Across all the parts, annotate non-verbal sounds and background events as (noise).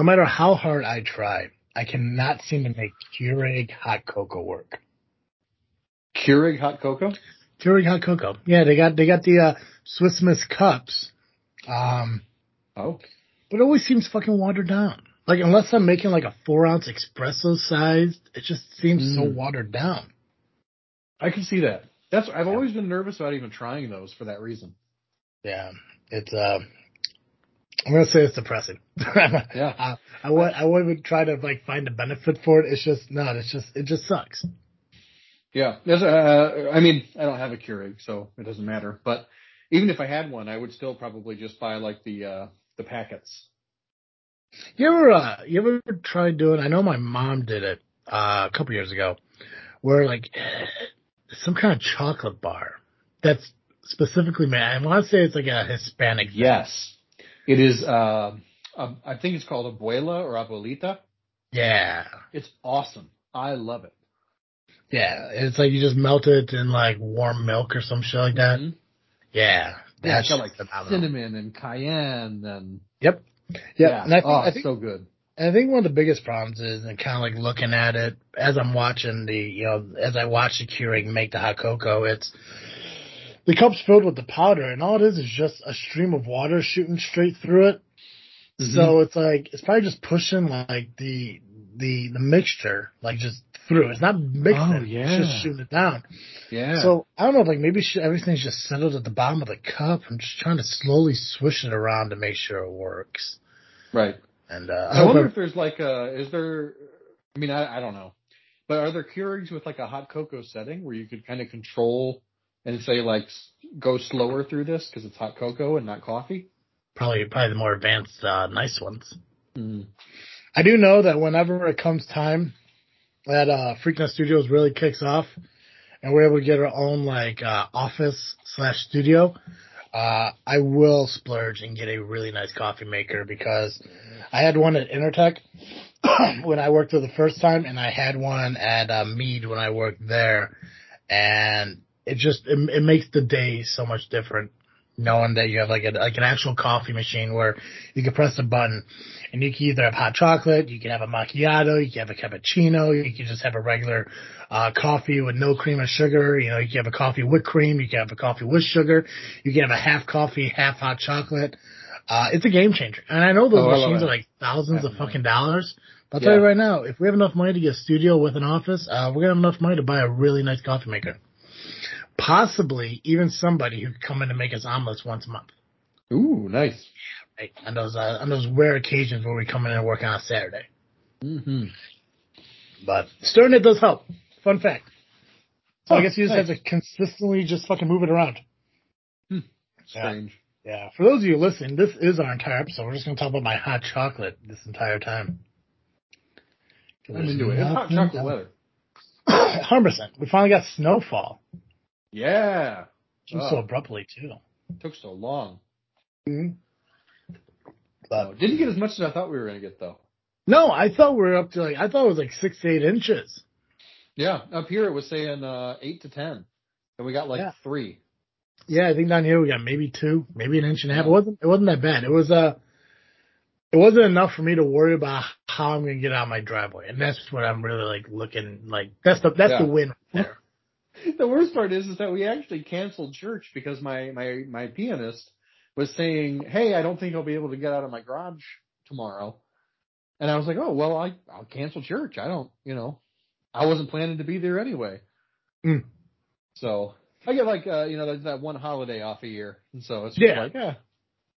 no matter how hard I try, I cannot seem to make Keurig hot cocoa work. Keurig hot cocoa? Keurig hot cocoa. Yeah, they got they got the uh, Swiss Miss cups. Um, oh, but it always seems fucking watered down. Like unless I'm making like a four ounce espresso size, it just seems mm. so watered down. I can see that. That's I've yeah. always been nervous about even trying those for that reason. Yeah, it's uh, I'm gonna say it's depressing. (laughs) yeah, I, I would I would try to like find a benefit for it. It's just no, it's just it just sucks. Yeah, there's uh, I mean, I don't have a Keurig, so it doesn't matter. But even if I had one, I would still probably just buy like the uh the packets. You ever uh, you ever tried doing? I know my mom did it uh, a couple years ago, where like (sighs) some kind of chocolate bar that's specifically made. I want to say it's like a Hispanic. Yes, it is. Uh, I think it's called abuela or abuelita. Yeah, it's awesome. I love it. Yeah, it's like you just melt it in like warm milk or some shit like that. Mm-hmm. Yeah, that's yeah, like cinnamon and cayenne and. Yep. Yeah, yeah. and I think, oh, I think, so good. I think one of the biggest problems is, and kind of like looking at it as I'm watching the, you know, as I watch the Keurig make the hot cocoa, it's the cup's filled with the powder, and all it is is just a stream of water shooting straight through it. Mm-hmm. So it's like it's probably just pushing like the the the mixture like just through. It's not mixing. Oh, yeah. It's just shooting it down. Yeah. So I don't know, like maybe everything's just settled at the bottom of the cup. I'm just trying to slowly swish it around to make sure it works. Right. And uh, I, I wonder if there's like a is there? I mean, I, I don't know, but are there Keurigs with like a hot cocoa setting where you could kind of control and say like go slower through this because it's hot cocoa and not coffee? Probably, probably the more advanced, uh, nice ones. Mm. I do know that whenever it comes time that uh, Freaknet Studios really kicks off, and we're able to get our own like uh, office slash studio, uh, I will splurge and get a really nice coffee maker because I had one at Intertech (coughs) when I worked there the first time, and I had one at uh, Mead when I worked there, and it just it, it makes the day so much different knowing that you have like a like an actual coffee machine where you can press a button and you can either have hot chocolate, you can have a macchiato, you can have a cappuccino, you can just have a regular uh, coffee with no cream or sugar. You know, you can have a coffee with cream, you can have a coffee with sugar, you can have a half coffee, half hot chocolate. Uh, it's a game changer. And I know those oh, machines are like thousands of fucking dollars. But I'll yeah. tell you right now, if we have enough money to get a studio with an office, uh, we're gonna have enough money to buy a really nice coffee maker possibly even somebody who could come in and make us omelets once a month. Ooh, nice. Right. On those uh, on those rare occasions where we come in and work on a Saturday. Mm-hmm. But stirring it does help. Fun fact. So oh, I guess you just nice. have to consistently just fucking move it around. Hmm. Strange. Yeah. yeah. For those of you listening, this is our entire episode. We're just gonna talk about my hot chocolate this entire time. I'm into it. It's hot chocolate weather. (coughs) Hundred percent. We finally got snowfall. Yeah. Oh. So abruptly too. Took so long. Mm-hmm. But didn't get as much as I thought we were gonna get though. No, I thought we were up to like I thought it was like six to eight inches. Yeah, up here it was saying uh, eight to ten, and we got like yeah. three. Yeah, I think down here we got maybe two, maybe an inch and a half. It wasn't it wasn't that bad. It was uh it wasn't enough for me to worry about how I'm gonna get out of my driveway, and that's what I'm really like looking like. That's the that's yeah. the win right there. (laughs) the worst part is, is that we actually canceled church because my, my, my pianist was saying, Hey, I don't think I'll be able to get out of my garage tomorrow. And I was like, Oh, well, I, I'll cancel church. I don't, you know, I wasn't planning to be there anyway. Mm. So I get like, uh, you know, that, that one holiday off a year. And so it's yeah. like, yeah,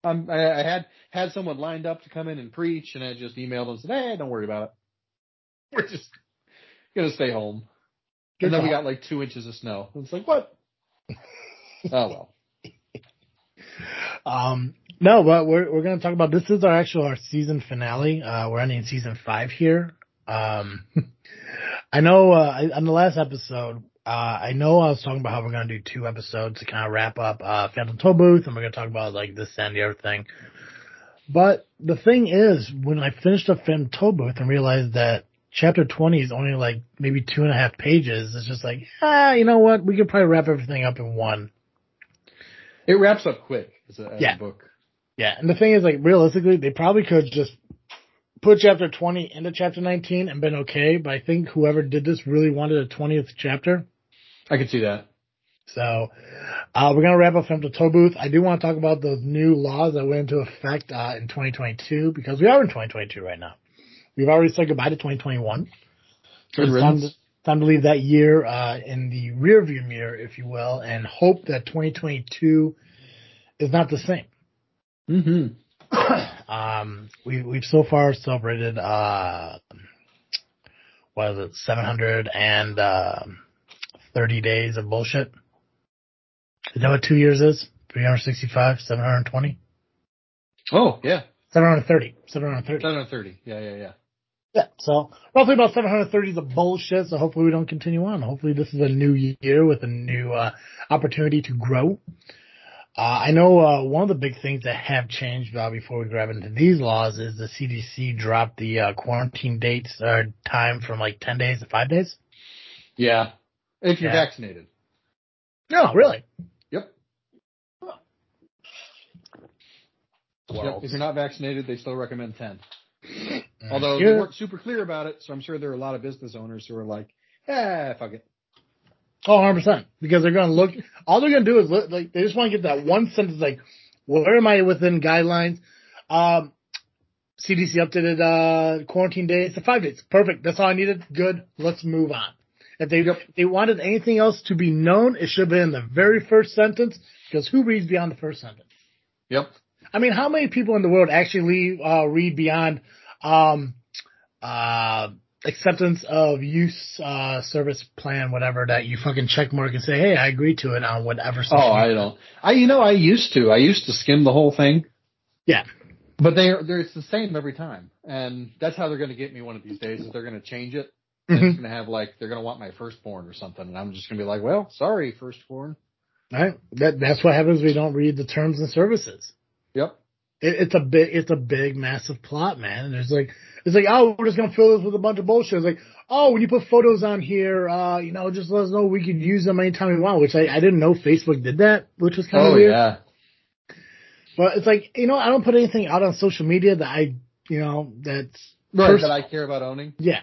I'm, I, I had, had someone lined up to come in and preach and I just emailed them and said, Hey, don't worry about it. (laughs) We're just going to stay home. Good and then we got like two inches of snow. It's like what? (laughs) oh well. Um, no, but we're we're gonna talk about this is our actual our season finale. Uh, we're ending season five here. Um, I know uh, on the last episode, uh, I know I was talking about how we're gonna do two episodes to kind of wrap up uh, Phantom Toll Booth, and we're gonna talk about like this and the other thing. But the thing is, when I finished up Phantom Toll Booth and realized that chapter 20 is only like maybe two and a half pages. It's just like, ah, you know what? We could probably wrap everything up in one. It wraps up quick as a, as yeah. a book. Yeah. And the thing is like realistically, they probably could just put chapter 20 into chapter 19 and been okay, but I think whoever did this really wanted a 20th chapter. I can see that. So, uh, we're going to wrap up Phantom Toll Booth. I do want to talk about those new laws that went into effect, uh, in 2022 because we are in 2022 right now. We've already said goodbye to 2021. Good It's time to, time to leave that year, uh, in the rearview mirror, if you will, and hope that 2022 is not the same. Mm-hmm. (coughs) um, we, we've so far celebrated, uh, what is it, 730 days of bullshit? Is that what two years is? 365, 720? Oh, yeah. 730, 730. 730. Yeah, yeah, yeah. Yeah, so roughly about 730 is a bullshit, so hopefully we don't continue on. Hopefully this is a new year with a new, uh, opportunity to grow. Uh, I know, uh, one of the big things that have changed, uh, before we grab into these laws is the CDC dropped the, uh, quarantine dates, or time from like 10 days to 5 days. Yeah. If you're Yeah. vaccinated. No, really? Yep. Well, Yep. If you're not vaccinated, they still recommend 10. Mm, Although they weren't super clear about it, so I'm sure there are a lot of business owners who are like, eh, fuck it. Oh, 100%. Because they're going to look, all they're going to do is look, like, they just want to get that one sentence like, where am I within guidelines? Um, CDC updated, uh, quarantine days to five days. Perfect. That's all I needed. Good. Let's move on. If they, Yep. they wanted anything else to be known, it should have been in the very first sentence because who reads beyond the first sentence? Yep. I mean, how many people in the world actually uh, read beyond um, uh, acceptance of use uh, service plan, whatever that you fucking check mark and say, hey, I agree to it on whatever. Oh, I don't. I, you know, I used to. I used to skim the whole thing. Yeah. But they are, they're, it's the same every time. And that's how they're going to get me one of these days is they're going to change it. Mhm. It's going to have like, they're going to want my firstborn or something. And I'm just going to be like, well, sorry, firstborn. Right. That that's what happens. We don't read the terms and services. Yep. It, it's a big, it's a big, massive plot, man. And there's like, it's like, oh, we're just gonna fill this with a bunch of bullshit. It's like, oh, when you put photos on here, uh, you know, just let us know we could use them anytime we want. Which I, I didn't know Facebook did that, which was kind of Oh, weird. yeah. But it's like, you know, I don't put anything out on social media that I, you know, that's Right. That I care about owning. yeah,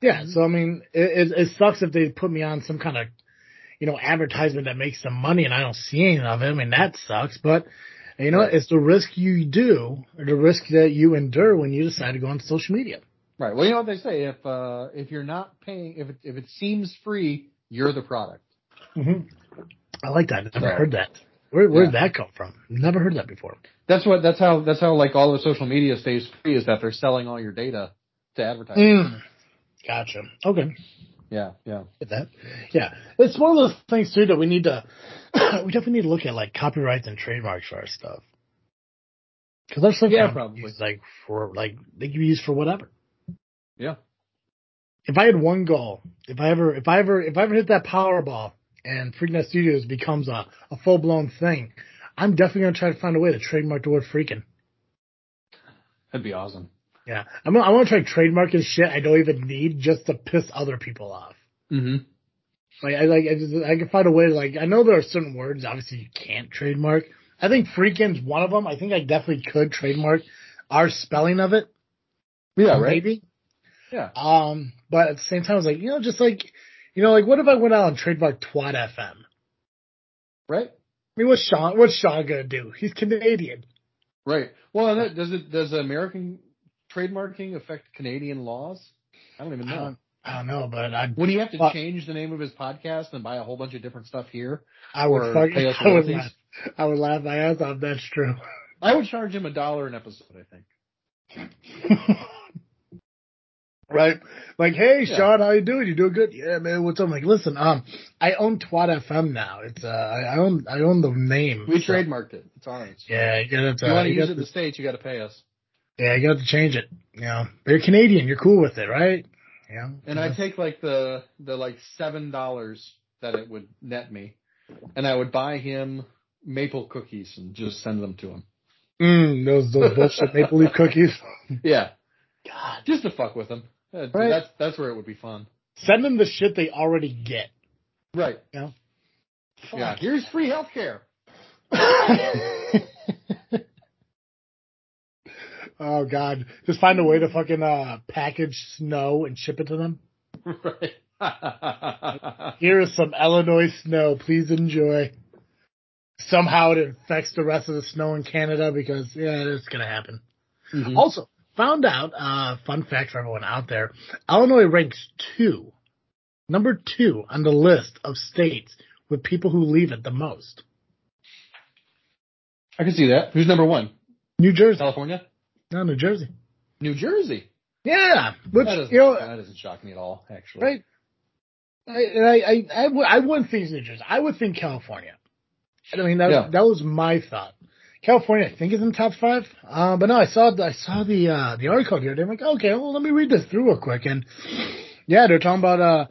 yeah. So I mean, it, it, it sucks if they put me on some kind of, you know, advertisement that makes some money and I don't see any of it. I mean, that sucks. But you know, Right. it's the risk you do or the risk that you endure when you decide to go on social media. Right. Well, you know what they say. If, uh, if you're not paying, if it, if it seems free, you're the product. hmm I like that. I never So- heard that. Where where did that come from? Never heard that before. That's what, that's how, that's how like all the social media stays free is that they're selling all your data to advertising. Mm. Gotcha. Okay. Yeah. Yeah. Get that. Yeah. It's one of those things too that we need to, (coughs) we definitely need to look at like copyrights and trademarks for our stuff. Cause there's some Yeah, probably. use, like for, like, they can be used for whatever. Yeah. If I had one goal, if I ever, if I ever, if I ever hit that Powerball and Freaknet Studios becomes a, a full blown thing, I'm definitely going to try to find a way to trademark the word freaking. That'd be awesome. Yeah. I'm, gonna- I want to try trademarking shit I don't even need just to piss other people off. Mm-hmm. Like I like I just I can find a way to like I know there are certain words obviously you can't trademark. I think freaking's one of them. I think I definitely could trademark our spelling of it. Yeah. Right. Maybe. Yeah. Um, but at the same time, I was like, you know, just like, you know, like what if I went out and trademarked Twat FM? Right. I mean, what's Sean? What's Sean gonna do? He's Canadian. Right. Well, that, does it does American trademarking affect Canadian laws? I don't even know. I don't know, but I Would he have to Well- change the name of his podcast and buy a whole bunch of different stuff here? I would (laughs) I would laugh. I would laugh my ass off. That's true. I would charge him a dollar an episode. I think. (laughs) right? Like, hey, Yeah. Sean, how you doing? You doing good? Yeah, man. What's up? I'm like, listen, um, I own Twat FM now. It's uh, I own I own the name. We So, trademarked it. It's ours. Yeah, you gotta. If you uh, want to use it in the states, you got to pay us. Yeah, you got to change it. You know, you're Canadian. You're cool with it, right? Yeah. And I take like the the like seven dollars that it would net me, and I would buy him maple cookies and just send them to him. mm, those those bullshit (laughs) maple leaf cookies. Yeah, God, just to fuck with him. Uh, Right. That's that's where it would be fun. send them the shit they already get. Right. Yeah. Yeah. Here's free healthcare. (laughs) (laughs) Oh god, just find a way to fucking uh package snow and ship it to them. right. (laughs) Here is some Illinois snow. Please enjoy. Somehow it affects the rest of the snow in Canada because yeah, it's gonna happen. Mhm. Also, found out, uh, fun fact for everyone out there, Illinois ranks two, number two on the list of states with people who leave it the most. I can see that. Who's number one? New Jersey. California? No, New Jersey. New Jersey. Yeah, which, that, doesn't, you know, that doesn't shock me at all, actually. right. I, I, I, I, w- I wouldn't think it's New Jersey. I would think California. I mean, that, Yeah. that was my thought. California, I think, is in the top five. Uh, but no, I saw, the- I saw the, uh, the article here. They're like, okay, well, let me read this through real quick. And yeah, they're talking about, uh,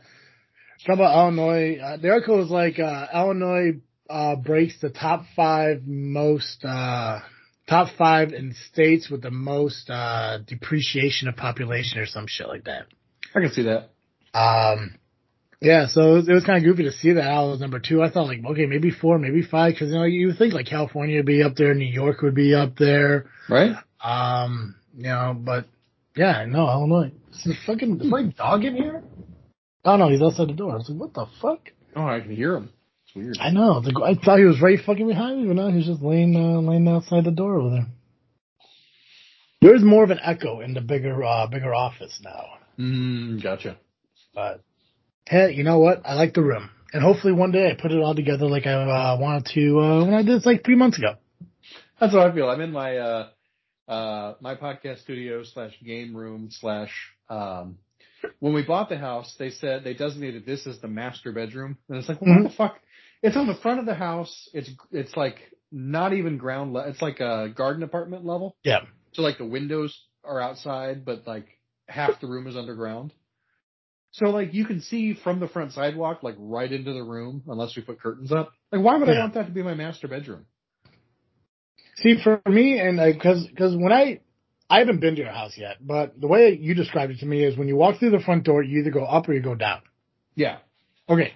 talking about Illinois. Uh, the article was like, uh, Illinois, uh, breaks the top five most, uh, top five in states with the most, uh, depreciation of population or some shit like that. I can see that. Um, yeah, so it was, was kind of goofy to see that I was number two. I thought like, okay, maybe four, maybe five, because you know you would think like California would be up there, New York would be up there. Right? Um, you know, but yeah, no, Illinois. Is the fucking is my dog in here? Oh no, he's outside the door. I was like, what the fuck? Oh, I can hear him. It's weird. I know. The, I thought he was right fucking behind me, but now he's just laying uh, laying outside the door over there. There's more of an echo in the bigger uh bigger office now. Mm, gotcha. But hey, you know what? I like the room, and hopefully one day I put it all together like I uh, wanted to uh, when I did this like three months ago. That's how I feel. I'm in my uh uh my podcast studio slash game room slash um when we bought the house they said they designated this as the master bedroom and it's like well, Mhm. what the fuck it's on the front of the house. It's it's like not even ground level it's like a garden apartment level. Yeah, so like the windows are outside but like half the room is underground. So like you can see from the front sidewalk like right into the room unless we put curtains up. Like why would I want that to be my master bedroom? See, for me, and uh, because because when I I haven't been to your house yet, but the way you described it to me is when you walk through the front door, you either go up or you go down. yeah. Okay.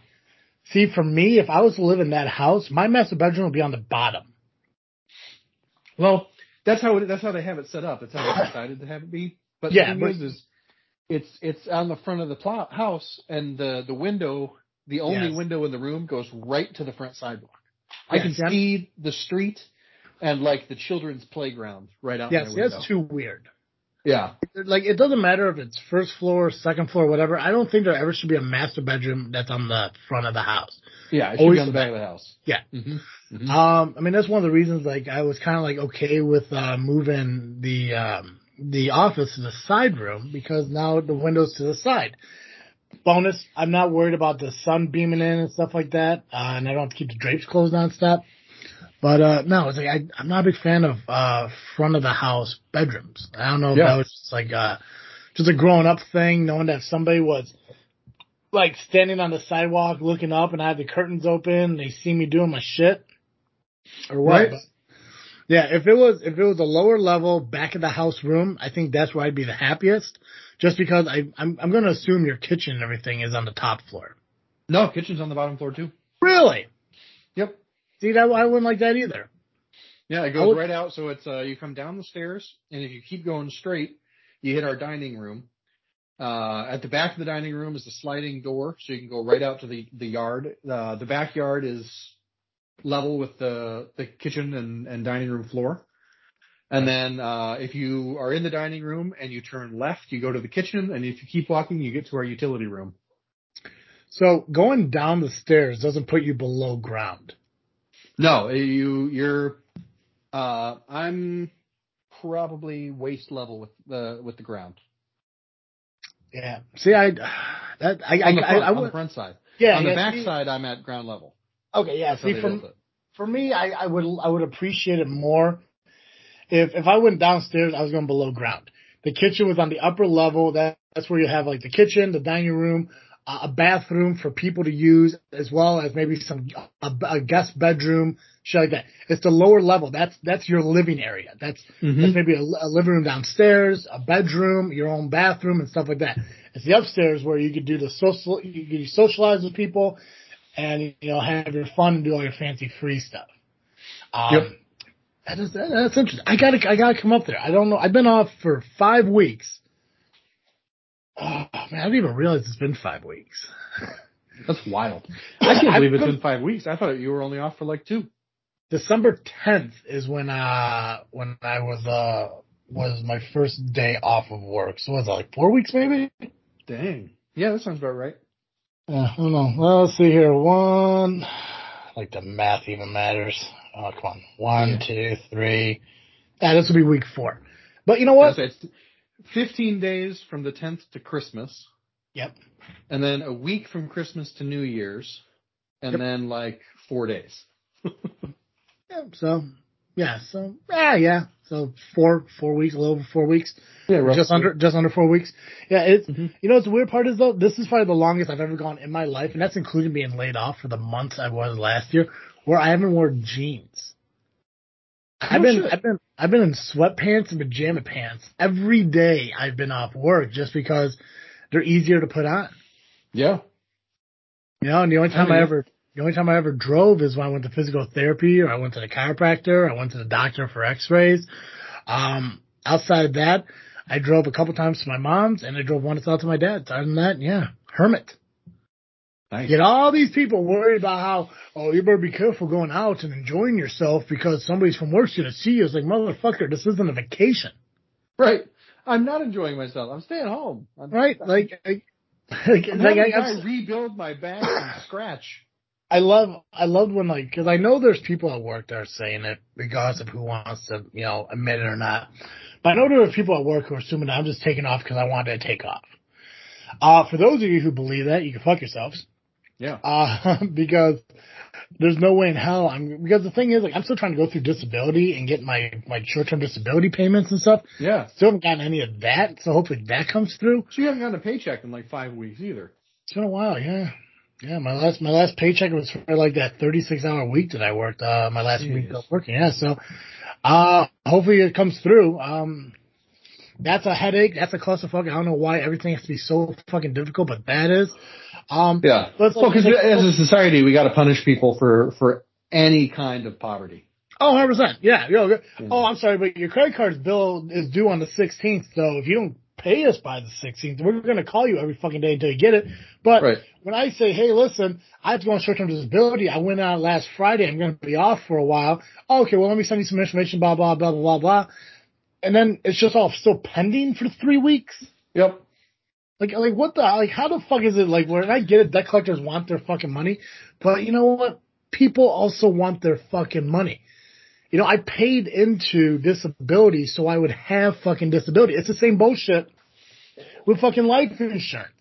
See, for me, if I was to live in that house, my master bedroom would be on the bottom. Well, that's how it, that's how they have it set up. That's how they decided to have it be. But Yeah, the thing but- is, is it's it's on the front of the house, and the the window, the only Yes. window in the room goes right to the front sidewalk. I can see, the street and like the children's playground right out Yes, that's too weird. Yeah, Like, it doesn't matter if it's first floor, second floor, whatever. I don't think there ever should be a master bedroom that's on the front of the house. yeah. It should Always be on the back of the house. Yeah. hmm hmm Um, I mean, that's one of the reasons, like, I was kind of like okay with, uh, moving the, um, the office to the side room because now the windows to the side. Bonus, I'm not worried about the sun beaming in and stuff like that, uh, and I don't have to keep the drapes closed nonstop. But, uh, no, it's like, I, I'm not a big fan of, uh, front of the house bedrooms. I don't know if Yeah. that was just like, uh, just a growing up thing, knowing that somebody was, like, standing on the sidewalk looking up and I had the curtains open and they see me doing my shit. Or what? Right. But- yeah, if it was if it was a lower level back of the house room, I think that's where I'd be the happiest. Just because I I'm I'm gonna assume your kitchen and everything is on the top floor. No, kitchen's on the bottom floor too. Really? See that I wouldn't like that either. Yeah, it goes would- right out. So it's uh, you come down the stairs, and if you keep going straight, you hit our dining room. Uh, at the back of the dining room is the sliding door, so you can go right out to the the yard. Uh, the backyard is level with the the kitchen and, and dining room floor. And then uh, if you are in the dining room and you turn left, you go to the kitchen, and if you keep walking, you get to our utility room. So going down the stairs doesn't put you below ground. No, you you're. Uh, I'm probably waist level with the with the ground. Yeah. See, I that I I, on the I, front, I on the front side. yeah on the yeah, back see- side, I'm at ground level. Okay, yeah. That's See, from for me, I, I would I would appreciate it more if if I went downstairs, I was going below ground. The kitchen was on the upper level. That that's where you have like the kitchen, the dining room, a bathroom for people to use, as well as maybe some a, a guest bedroom, shit like that. It's the lower level. That's that's your living area. That's Mm-hmm. that's maybe a, a living room downstairs, a bedroom, your own bathroom, and stuff like that. It's the upstairs where you could do the social, you could socialize with people, and you know have your fun and do all your fancy free stuff. Um, Yep. That is that's interesting. I gotta I gotta come up there. I don't know. I've been off for five weeks. Oh man, I didn't even realize it's been five weeks. (laughs) That's wild. I can't believe it's been- five weeks. I thought you were only off for like two. December tenth is when uh when I was uh was my first day off of work. So was it like four weeks maybe? Dang. Yeah, that sounds about right. Yeah, I don't know. Well, let's see here. One, like the math even matters. Oh, come on. One, Yeah. two, three. Yeah, this will be week four. But you know what? It's 15 days from the 10th to Christmas, Yep. and then a week from Christmas to New Year's, and Yep. then like four days. (laughs) Yeah, so yeah, so yeah, yeah. So four four weeks, a little over four weeks. Yeah, Just under just under four weeks. Yeah, it's Mhm. you know it's the weird part is though, this is probably the longest I've ever gone in my life, and that's including being laid off for the months I was last year, where I haven't worn jeans. I've been. I've been I've been in sweatpants and pajama pants every day I've been off work just because they're easier to put on. Yeah. You know, and the only time I mean- ever the only time I ever drove is when I went to physical therapy or I went to the chiropractor, or I went to the doctor for x-rays. Um, outside of that, I drove a couple times to my mom's and I drove once out to my dad's. Other than that, yeah, hermit. Nice. Get all these people worried about how, oh, you better be careful going out and enjoying yourself because somebody's from work's going to see you. It's like, motherfucker, this isn't a vacation, Right. I'm not enjoying myself. I'm staying home. I'm, right? (laughs) Like, I, (laughs) like, I'm like having I, a I'm- rebuild my back from (coughs) scratch. I love I loved when like because I know there's people at work that are saying it regardless of who wants to you know admit it or not. But I know there are people at work who are assuming that I'm just taking off because I wanted to take off. Uh, for those of you who believe that, you can fuck yourselves. Yeah. Uh, (laughs) because there's no way in hell I'm because the thing is like I'm still trying to go through disability and get my my short term disability payments and stuff. Yeah. Still haven't gotten any of that, so hopefully that comes through. So you haven't gotten a paycheck in like five weeks either. It's been a while, yeah. Yeah, my last my last paycheck was for like that thirty six hour week that I worked. Uh, my last week of working. Yeah, so uh, hopefully it comes through. Um, that's a headache. That's a clusterfuck. I don't know why everything has to be so fucking difficult, but that is. Um, Yeah. Let's Well, because as a society, we got to punish people for for any kind of poverty. Oh, 100 percent. Yeah. Yo, Yeah. Oh, I'm sorry, but your credit card's bill is due on the 16th. So if you don't pay us by the 16th, we're going to call you every fucking day until you get it. But Right. when I say, hey, listen, I have to go on short-term disability. I went out last Friday. I'm going to be off for a while. Oh, okay. Well, let me send you some information. Blah blah blah blah blah blah. And then it's just all still pending for three weeks. Yep. Like, like what the, like, how the fuck is it like, when I get it, debt collectors want their fucking money, but you know what? People also want their fucking money. You know, I paid into disability so I would have fucking disability. It's the same bullshit with fucking life insurance.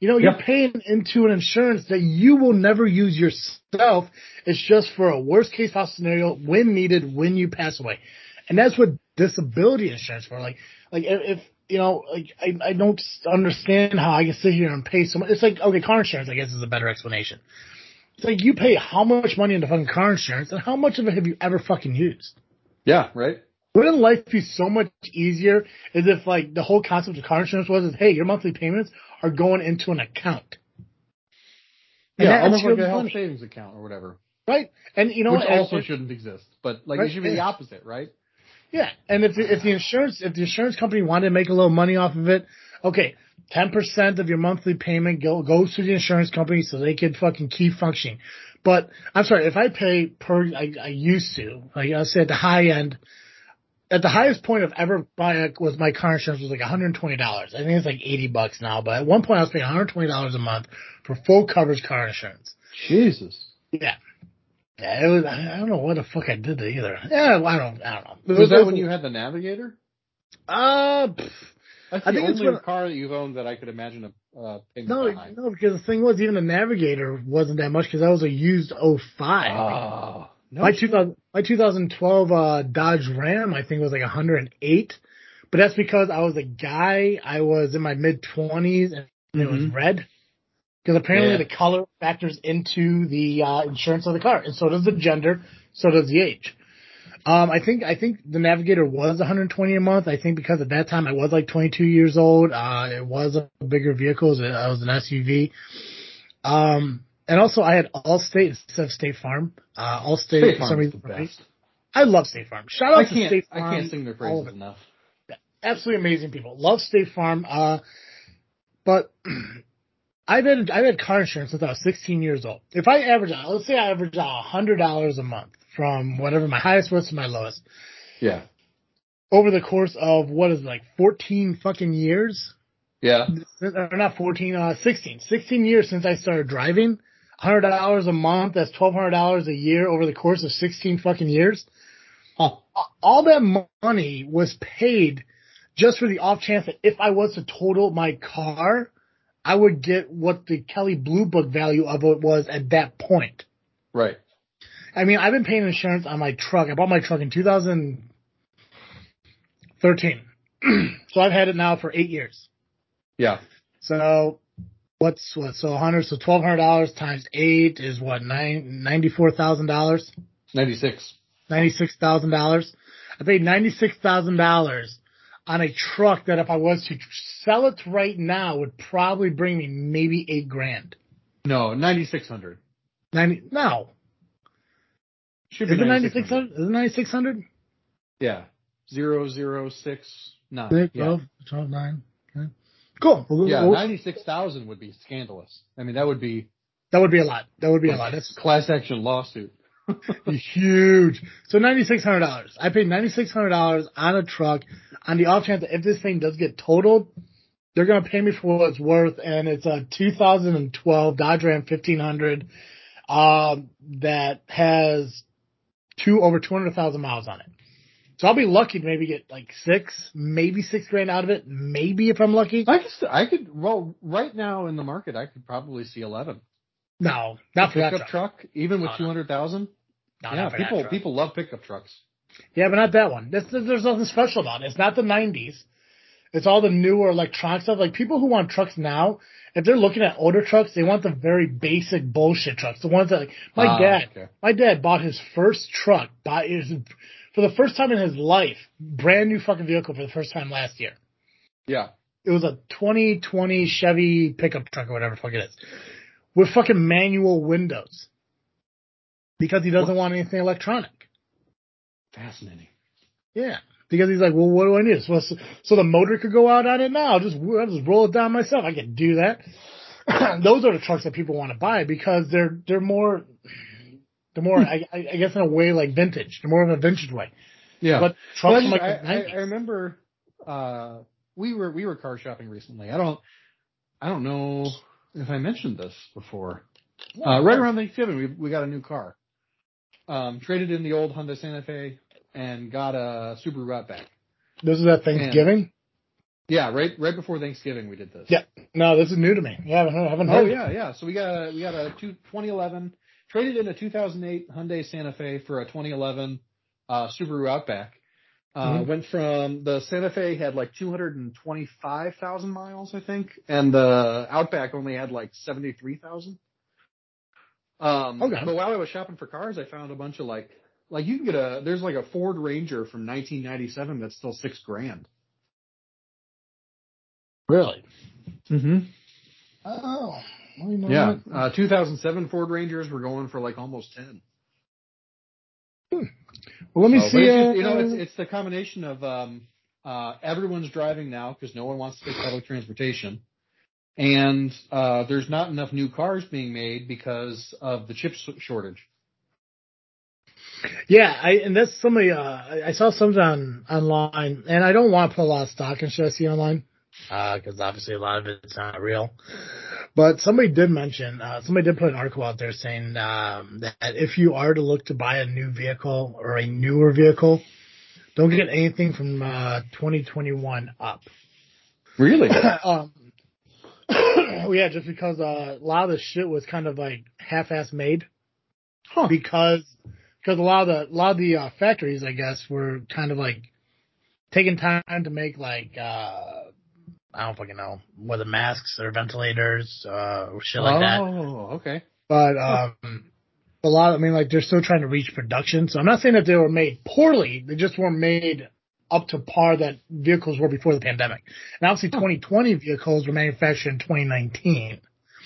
You know, you're paying into an insurance that you will never use yourself. It's just for a worst case scenario when needed, when you pass away. And that's what disability insurance for. Like, like if you know, like I, I don't understand how I can sit here and pay so much. It's like, okay, car insurance, I guess is a better explanation. It's like you pay how much money into fucking car insurance and how much of it have you ever fucking used? Yeah. Right. Wouldn't life be so much easier as if like the whole concept of car insurance was is, hey, your monthly payments are going into an account. And Yeah. Almost like a health money, savings account or whatever, right? And you know which also and- shouldn't exist. But like Right, it should be the opposite, right? Yeah, and if if the insurance if the insurance company wanted to make a little money off of it, okay, ten percent of your monthly payment go, goes to the insurance company so they can fucking keep functioning. But I'm sorry, if I pay per, I, I used to, like I said, at the high end, at the highest point of ever buying was my car insurance was like 120 dollars. I think it's like 80 bucks now, but at one point I was paying 120 dollars a month for full coverage car insurance. Jesus. Yeah. Yeah, it was, I don't know what the fuck I did there either. Yeah, I don't, I don't know. It Was that it when you had the Navigator? Uh, pff, That's I the think it's only when- car that you've owned that I could imagine a uh, payment No, behind. no, because the thing was, even the Navigator wasn't that much because that was a used 05. Oh, no my shit. 2000, my 2012 uh, Dodge Ram, I think was like 108, but that's because I was a guy. I was in my mid 20s and it was Mhm. red. Because apparently Yeah. the color factors into the uh, insurance of the car, and so does the gender, so does the age. Um, I think I think the Navigator was 120 a month. I think because at that time I was like 22 years old. Uh, it was a bigger vehicle. It was, was an SUV. Um, and also I had Allstate instead of State Farm. Uh, Allstate State for some reason the best. I love State Farm. Shout out to. State I can't sing their praises enough. Absolutely amazing people. Love State Farm. Uh, but (clears throat) I've had I've had car insurance since I was 16 years old. If I average out, let's say I average out hundred dollars a month from whatever my highest was to my lowest Yeah. over the course of what is it, like 14 fucking years. Yeah. or not 14, uh, 16, 16 years since I started driving. $100 a month, that's $1,200 a year over the course of 16 fucking years. Huh. All that money was paid just for the off chance that if I was to total my car, I would get what the Kelley Blue Book value of it was at that point. Right. I mean, I've been paying insurance on my truck. I bought my truck in 2013. (clears throat) so I've had it now for eight years. Yeah. So what's what? So hundred. So twelve hundred dollars times eight is what? Nine ninety four thousand dollars. Ninety six. Ninety six thousand dollars. I paid ninety six thousand dollars on a truck that if I was to sell it right now would probably bring me maybe eight grand. No, ninety six hundred. Ninety. No. Should Is be it 9600. hundred? Is it ninety six hundred? Yeah. Zero zero six nine. Six, yeah. 12, 12, 9. Okay. Cool. We'll- Yeah, we'll- ninety six thousand would be scandalous. I mean, that would be that would be a lot. That would be a lot. That's class action lawsuit. (laughs) huge. So ninety six hundred dollars. I paid ninety six hundred dollars on a truck on the off chance that if this thing does get totaled, they're gonna pay me for what it's worth, and it's a 2012 Dodge Ram 1500 um, that has two over 200,000 miles on it. So I'll be lucky to maybe get like six, maybe six grand out of it, maybe if I'm lucky. I could, I could, well, right now in the market, I could probably see 11. No, not for that pickup truck. truck, even with No, no. 200,000. No, yeah, that people, people love pickup trucks. Yeah, but not that one. There's nothing special about it. It's not the 90s. It's all the newer electronic stuff. Like people who want trucks now, if they're looking at older trucks, they want the very basic bullshit trucks. The ones that, like, my Ah, dad, okay. my dad bought his first truck, bought his, for the first time in his life, brand new fucking vehicle for the first time last year. Yeah. It was a 2020 Chevy pickup truck or whatever the fuck it is. With fucking manual windows. Because he doesn't What? want anything electronic. Fascinating. Yeah. Because he's like, well, what do I need? So, so the motor could go out on it now. I'll just, I'll just roll it down myself. I can do that. (clears throat) Those are the trucks that people want to buy because they're, they're more, they're more, I, I I guess in a way like vintage. They're more of a vintage way. Yeah. But trucks Well, from like I, I, I remember, uh, we were, we were car shopping recently. I don't, I don't know if I mentioned this before. Uh, right around Thanksgiving, we, we got a new car. Um, traded in the old Hyundai Santa Fe and got a Subaru Outback. This is at Thanksgiving? Yeah, right, right before Thanksgiving we did this. Yeah. No, this is new to me. Yeah, I haven't heard, haven't Oh yeah, yeah. So we got a we got a two, 2011 traded in a 2008 Hyundai Santa Fe for a 2011 uh, Subaru Outback. Uh, Mhm. Went from the Santa Fe had like 225,000 miles, I think, and the Outback only had like 73,000. Um, Okay. but while I was shopping for cars, I found a bunch of like like you can get a there's like a Ford Ranger from 1997 that's still six grand. Really? Mm-hmm. Oh. Well, you know Yeah, uh, 2007 Ford Rangers were going for like almost 10. Well, let me So, see. it's just, you know, it's it's the combination of um, uh, everyone's driving now because no one wants to take public transportation, and uh, there's not enough new cars being made because of the chip shortage. Yeah, I and that's somebody uh I I saw something on online and I don't want to put a lot of stock in shit I see online. Uh, cause obviously a lot of it's not real. But somebody did mention, uh, somebody did put an article out there saying, um, that if you are to look to buy a new vehicle or a newer vehicle, don't get anything from, uh, 2021 up. Really? (coughs) um, well, (coughs) yeah, just because, uh, a lot of the shit was kind of like half-ass made Huh. because because a lot of the a lot of the uh, factories, I guess, were kind of like taking time to make like uh I don't fucking know whether masks or ventilators uh, or shit like that. oh, okay. But um, a lot. Of, I mean, like they're still trying to reach production. So I'm not saying that they were made poorly. They just weren't made up to par that vehicles were before the pandemic. And obviously, 2020 vehicles were manufactured in 2019.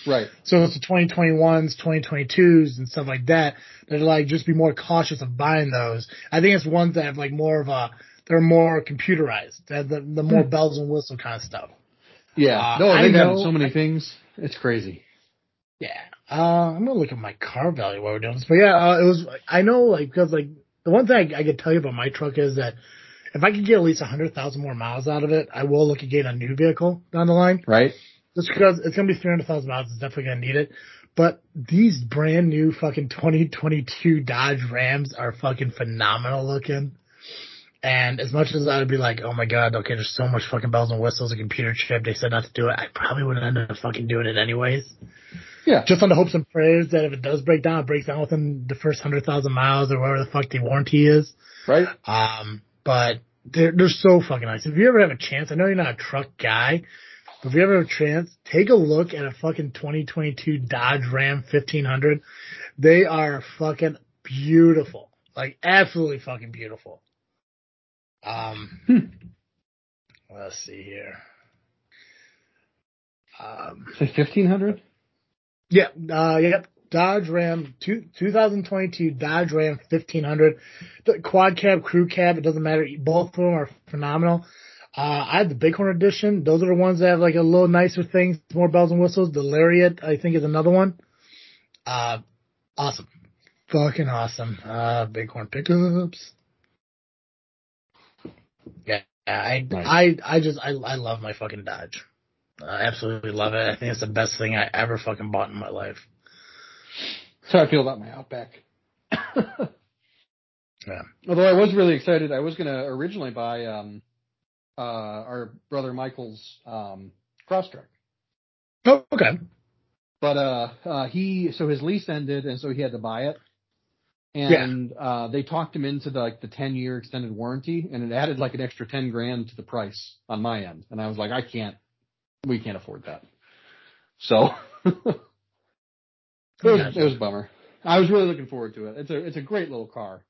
Right. So it's the 2021s, 2022s, and stuff like that. That are like just be more cautious of buying those. I think it's ones that have like more of a they're more computerized. They have the the more Hmm. bells and whistle kind of stuff. Yeah. Uh, no, they've know- so many things. It's crazy. Yeah. Uh, I'm gonna look at my car value while we're doing this. But yeah, uh, it was, I know, like, cause like, the one thing I, I could tell you about my truck is that if I could get at least a 100,000 more miles out of it, I will look at getting a new vehicle down the line. Right. Just because it's gonna be 300,000 miles, it's definitely gonna need it. But these brand new fucking 2022 Dodge Rams are fucking phenomenal looking. And as much as I would be like, oh my god, okay, there's so much fucking bells and whistles, a computer chip, they said not to do it, I probably would end up fucking doing it anyways. Yeah. Just on the hopes and prayers that if it does break down, it breaks down within the first hundred thousand miles or whatever the fuck the warranty is. Right. Um, but they're they're so fucking nice. If you ever have a chance, I know you're not a truck guy, but if you ever have a chance, take a look at a fucking 2022 Dodge Ram 1500. They are fucking beautiful, like absolutely fucking beautiful. Um, Hmm. let's see here. Um, Say fifteen hundred. Yeah, uh, yep. Dodge Ram two, 2022 Dodge Ram 1500. The quad cab, crew cab, it doesn't matter. Both of them are phenomenal. Uh, I have the Bighorn edition. Those are the ones that have like a little nicer things, more bells and whistles. The Lariat, I think, is another one. Uh, awesome. Fucking awesome. Uh, Bighorn pickups. Yeah, I, Nice. I, I just, I, I love my fucking Dodge. I absolutely love it. I think it's the best thing I ever fucking bought in my life. That's how I feel about my Outback. Yeah. Although I was really excited, I was gonna originally buy um uh our brother Michael's um Crosstrek. Oh, okay. But uh uh he so his lease ended and so he had to buy it. And uh they talked him into the like the ten year extended warranty and it added like an extra ten grand to the price on my end. And I was like, I can't we can't afford that. So (laughs) it was it was a bummer. I was really looking forward to it. It's a it's a great little car.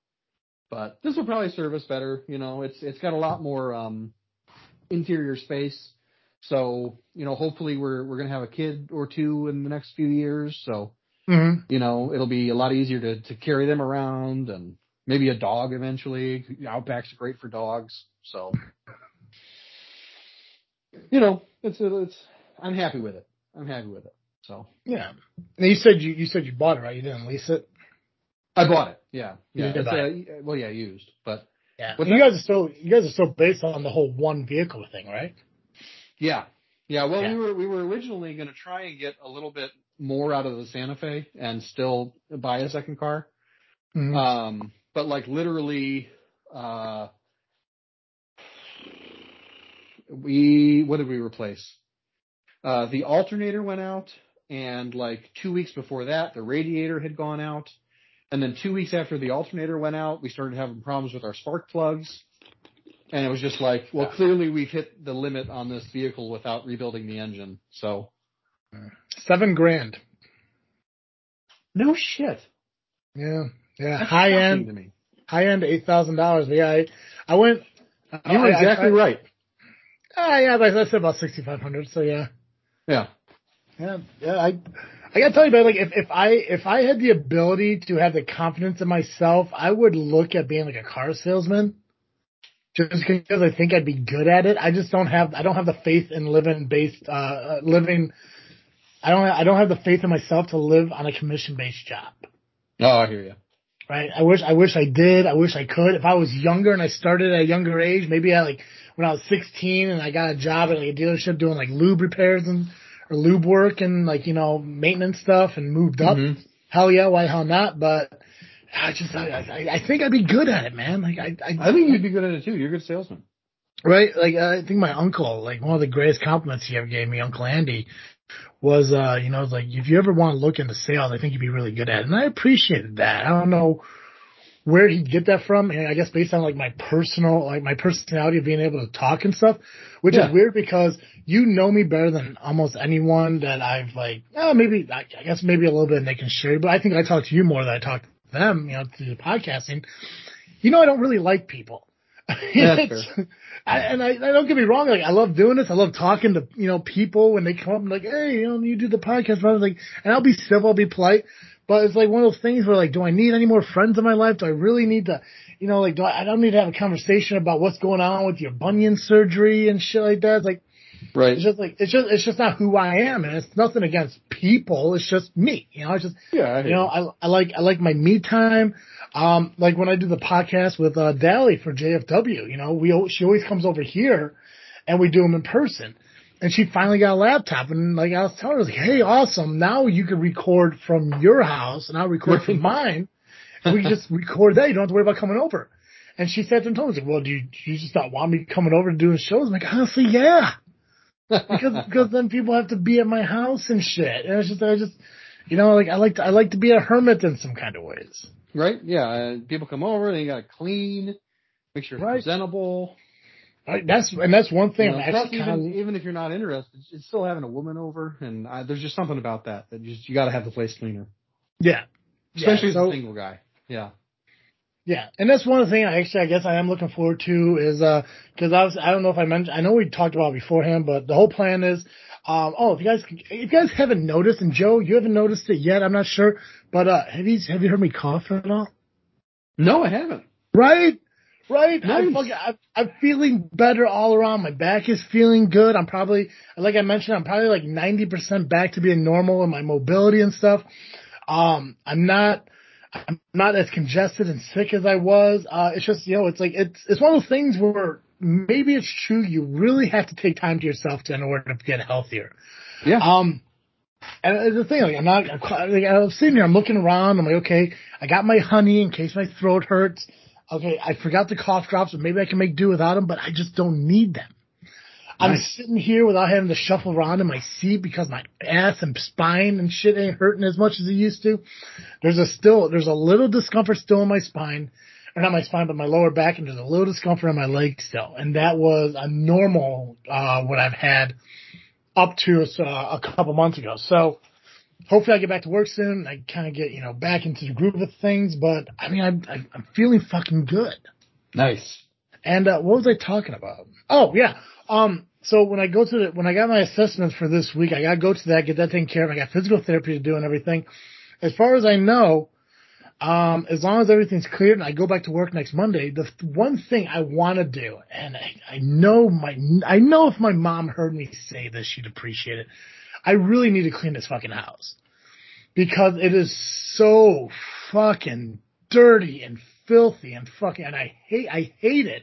But this will probably serve us better, you know, it's it's got a lot more um interior space. So, you know, hopefully we're we're gonna have a kid or two in the next few years. So, hmm you know, it'll be a lot easier to to carry them around and maybe a dog eventually. Outbacks are great for dogs. So you know, it's it's I'm happy with it. I'm happy with it. So Yeah. And you said you, you said you bought it, right? You didn't lease it? I bought it. Yeah. Yeah. A, well, yeah, used, but Yeah. You guys are still you guys are still based on the whole one vehicle thing, right? yeah, yeah. Well, Yeah. we were we were originally going to try and get a little bit more out of the Santa Fe and still buy a second car. Mhm. Um, but like literally, uh, we what did we replace? Uh, the alternator went out, and like two weeks before that, the radiator had gone out, and then two weeks after the alternator went out, we started having problems with our spark plugs. And it was just like, well, clearly we've hit the limit on this vehicle without rebuilding the engine. So Seven grand. no shit. Yeah. Yeah. That's high end to me. high end eight thousand dollars. Yeah, I I went You were I- I- exactly I- right. Ah, yeah, but I said about sixty five hundred, so yeah. Yeah. Yeah, yeah, I, I gotta tell you, man, like if, if I if I had the ability to have the confidence in myself, I would look at being like a car salesman. Just because I think I'd be good at it. I just don't have I don't have the faith in living based uh uh, living. I don't I don't have the faith in myself to live on a commission based job. Oh, I hear you. Right? I wish I wish I did. I wish I could. If I was younger and I started at a younger age, maybe at like when I was 16 and I got a job at like a dealership doing like lube repairs and or lube work and like you know maintenance stuff and moved up. Mhm. Hell yeah, why hell not? But I just I, I, I think I'd be good at it, man. Like I I, I think you'd be good at it too. You're a good salesman. right. Like I think my uncle, like one of the greatest compliments he ever gave me, Uncle Andy, was uh you know like if you ever want to look into sales, I think you'd be really good at it, and I appreciated that. I don't know where he'd get that from, and I guess based on like my personal, like my personality of being able to talk and stuff, which Yeah. is weird because you know me better than almost anyone that I've like, oh, maybe, I guess maybe a little bit Nick and Sherry, but I think I talk to you more than I talk to them, you know, through the podcasting. You know, I don't really like people. (laughs) That's fair. I, and I, I don't get me wrong, like I love doing this. I love talking to you know people when they come up and like, hey, you know, you do the podcast. And I was like, and I'll be civil, I'll be polite, but it's like one of those things where like, do I need any more friends in my life? Do I really need to, you know, like, do I, I don't need to have a conversation about what's going on with your bunion surgery and shit like that. It's like, Right. it's just like it's just it's just not who I am, and it's nothing against people. It's just me, you know. It's just Yeah. I you know, I I like I like my me time. Um, like when I do the podcast with uh, Dally for JFW, you know, we she always comes over here, and we do them in person. And she finally got a laptop, and like I was telling her, I was like, "Hey, awesome! Now you can record from your house, and I'll record from (laughs) mine, and we can just record that. You don't have to worry about coming over." And she said to me, told me, like, "Well, do you, do you just not want me coming over and doing shows?" I'm like, "Honestly, yeah." Because because then people have to be at my house and shit. And it's just I just you know like I like to, I like to be a hermit in some kind of ways. right. Yeah. Uh, people come over, they got to clean, make sure it's Right. presentable. Right? That's and that's one thing You know, I'm actually even kind of even if you're not interested, it's still having a woman over, and I, there's just something about that that you just, you got to have the place cleaner, yeah. especially yeah, so, as a single guy. Yeah. Yeah, and that's one of the things I actually I guess I am looking forward to is uh because I was I don't know if I mentioned I know we talked about it beforehand, but the whole plan is um oh if you guys if you guys haven't noticed and Joe you haven't noticed it yet I'm not sure but uh have you have you heard me cough at all? No, I haven't. Right? Right? I'm, Nice. fucking, I'm, I'm feeling better all around. My back is feeling good. I'm probably, like I mentioned, I'm probably like 90% back to being normal in my mobility and stuff. Um, I'm not, I'm not as congested and sick as I was. Uh, it's just, you know, it's like, it's, it's one of those things where maybe it's true. You really have to take time to yourself to, in order to get healthier. Yeah. Um, and the thing, like I'm not, like, I was sitting here, I'm looking around, I'm like, okay, I got my honey in case my throat hurts. Okay, I forgot the cough drops, but maybe I can make do without them, but I just don't need them. I'm Nice. sitting here without having to shuffle around in my seat because my ass and spine and shit ain't hurting as much as it used to. There's a still, there's a little discomfort still in my spine, or not my spine, but my lower back, and there's a little discomfort in my leg still. And that was a normal, uh, what I've had up to uh, a couple months ago. So hopefully I get back to work soon. And I kind of get, you know, back into the groove of things, but I mean, I'm, I'm I'm feeling fucking good. Nice. And uh, what was I talking about? Oh yeah. Um. So when I go to the when I got my assessments for this week, I got to go to that, get that taken care of. I got physical therapy to do and everything. As far as I know, um, as long as everything's cleared and I go back to work next Monday, the th- one thing I want to do, and I, I know my I know if my mom heard me say this, she'd appreciate it. I really need to clean this fucking house because it is so fucking dirty and filthy and fucking and I hate I hate it.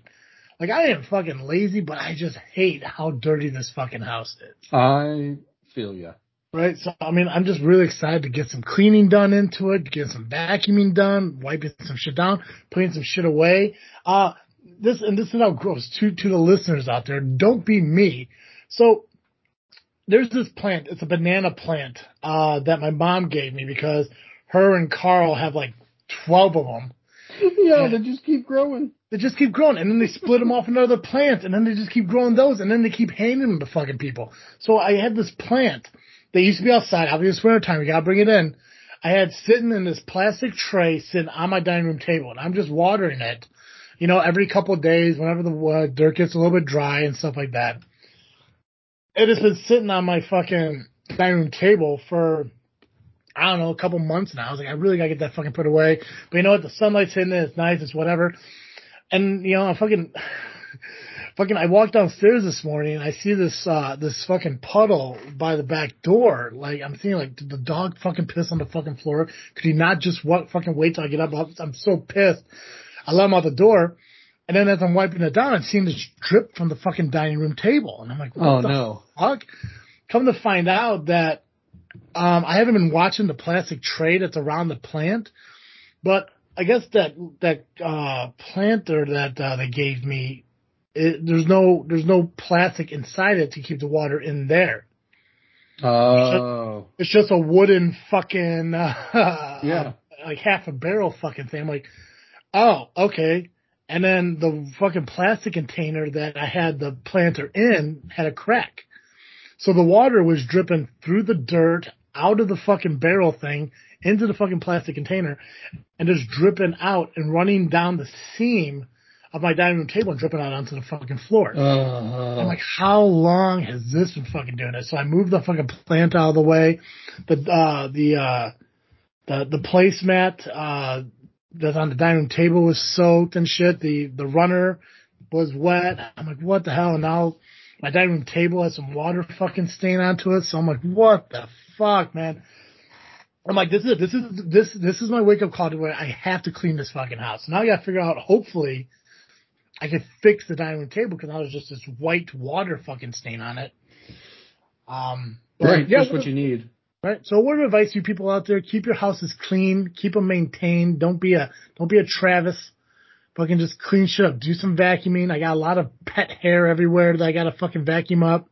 Like I am fucking lazy, but I just hate how dirty this fucking house is. I feel ya. Right? So I mean I'm just really excited to get some cleaning done into it, get some vacuuming done, wiping some shit down, putting some shit away. Uh this and this is how gross to to the listeners out there. Don't be me. So there's this plant. It's a banana plant uh, that my mom gave me because her and Carl have like twelve of them. Yeah, they just keep growing. They just keep growing, and then they split them off into other plants, and then they just keep growing those, and then they keep handing them to fucking people. So I had this plant. They used to be outside. Obviously, it's winter time. We gotta bring it in. I had sitting in this plastic tray sitting on my dining room table, and I'm just watering it. You know, every couple of days, whenever the uh, dirt gets a little bit dry and stuff like that. It has been sitting on my fucking dining room table for I don't know, a couple months now. I was like, I really gotta get that fucking put away. But you know what? The sunlight's hitting it. It's nice. It's whatever. And you know, I fucking, (sighs) fucking, I walked downstairs this morning and I see this, uh, this fucking puddle by the back door. Like, I'm thinking like, did the dog fucking piss on the fucking floor? Could he not just what, fucking wait till I get up? I'm so pissed. I let him out the door. And then as I'm wiping it down, I'm seeing this drip from the fucking dining room table. And I'm like, what Oh the no. fuck? Come to find out that um, I haven't been watching the plastic tray that's around the plant, but I guess that that uh, planter that uh, they gave me, it, there's no there's no plastic inside it to keep the water in there. Oh. It's just a wooden fucking (laughs) uh, Yeah. like half a barrel fucking thing. I'm like, oh, okay. And then the fucking plastic container that I had the planter in had a crack. So the water was dripping through the dirt, out of the fucking barrel thing, into the fucking plastic container, and just dripping out and running down the seam of my dining room table and dripping out onto the fucking floor. Uh, I'm like, how long has this been fucking doing it? So I moved the fucking plant out of the way. The uh the uh the the placemat uh that's on the dining room table was soaked and shit. The the runner was wet. I'm like, what the hell? And now my dining room table has some water fucking stain onto it. So I'm like, what the fuck, man? I'm like, this is it. This is this this is my wake up call to where I have to clean this fucking house. Now I got to figure out. Hopefully, I can fix the dining room table because now there's just this white water fucking stain on it. Um, right, yeah, just what you need. Right. So, what advice you people out there? Keep your houses clean. Keep them maintained. Don't be a don't be a Travis. Fucking just clean shit up. Do some vacuuming. I got a lot of pet hair everywhere that I got to fucking vacuum up.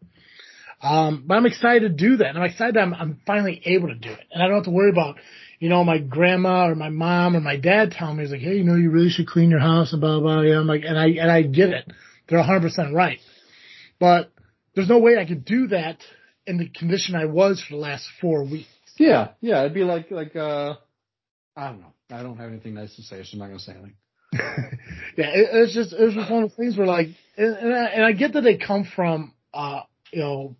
Um, but I'm excited to do that. And I'm excited I'm, I'm finally able to do it. And I don't have to worry about, you know, my grandma or my mom or my dad telling me, like, hey, you know, you really should clean your house and blah, blah, blah. Yeah, I'm like, and I, and I get it. They're 100% right. But there's no way I could do that in the condition I was for the last four weeks. Yeah, yeah, it'd be like like uh, I don't know. I don't have anything nice to say, so I'm not gonna say anything. (laughs) yeah, it, it's just it was just one of those things where like, and, and, I, and I get that they come from, uh, you know,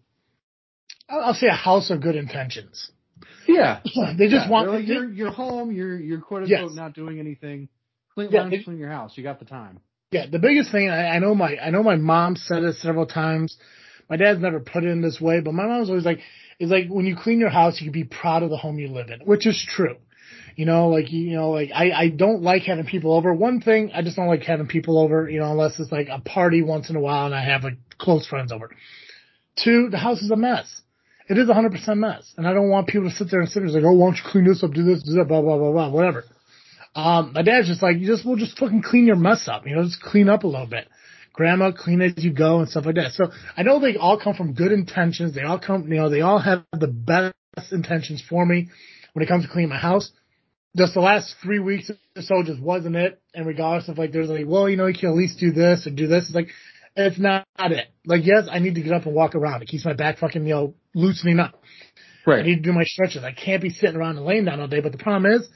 I'll, say a house of good intentions. Yeah, (laughs) they just yeah, want like, you're you're home. You're you're quote unquote Yes. not doing anything. Clean, Yeah, why don't you they- clean your house? You got the time. Yeah, the biggest thing I, I know my I know my mom said it several times. My dad's never put it in this way, but my mom's always like, is like when you clean your house, you can be proud of the home you live in, which is true. You know, like you know, like I I don't like having people over. One thing I just don't like having people over. You know, unless it's like a party once in a while and I have like close friends over. Two, the house is a mess. It is a hundred percent mess, and I don't want people to sit there and sit there and like, oh, why don't you clean this up, do this, do that, blah blah blah blah, whatever. Um, my dad's just like, you just, we'll just fucking clean your mess up, you know, just clean up a little bit. Grandma, clean as you go and stuff like that. So I know they all come from good intentions. They all come, you know, they all have the best intentions for me when it comes to cleaning my house. Just the last three weeks or so just wasn't it. And regardless of like, there's like, well, you know, you can at least do this or do this. It's like, it's not it. Like, yes, I need to get up and walk around. It keeps my back fucking, you know, loosening up. Right. I need to do my stretches. I can't be sitting around and laying down all day. But the problem is,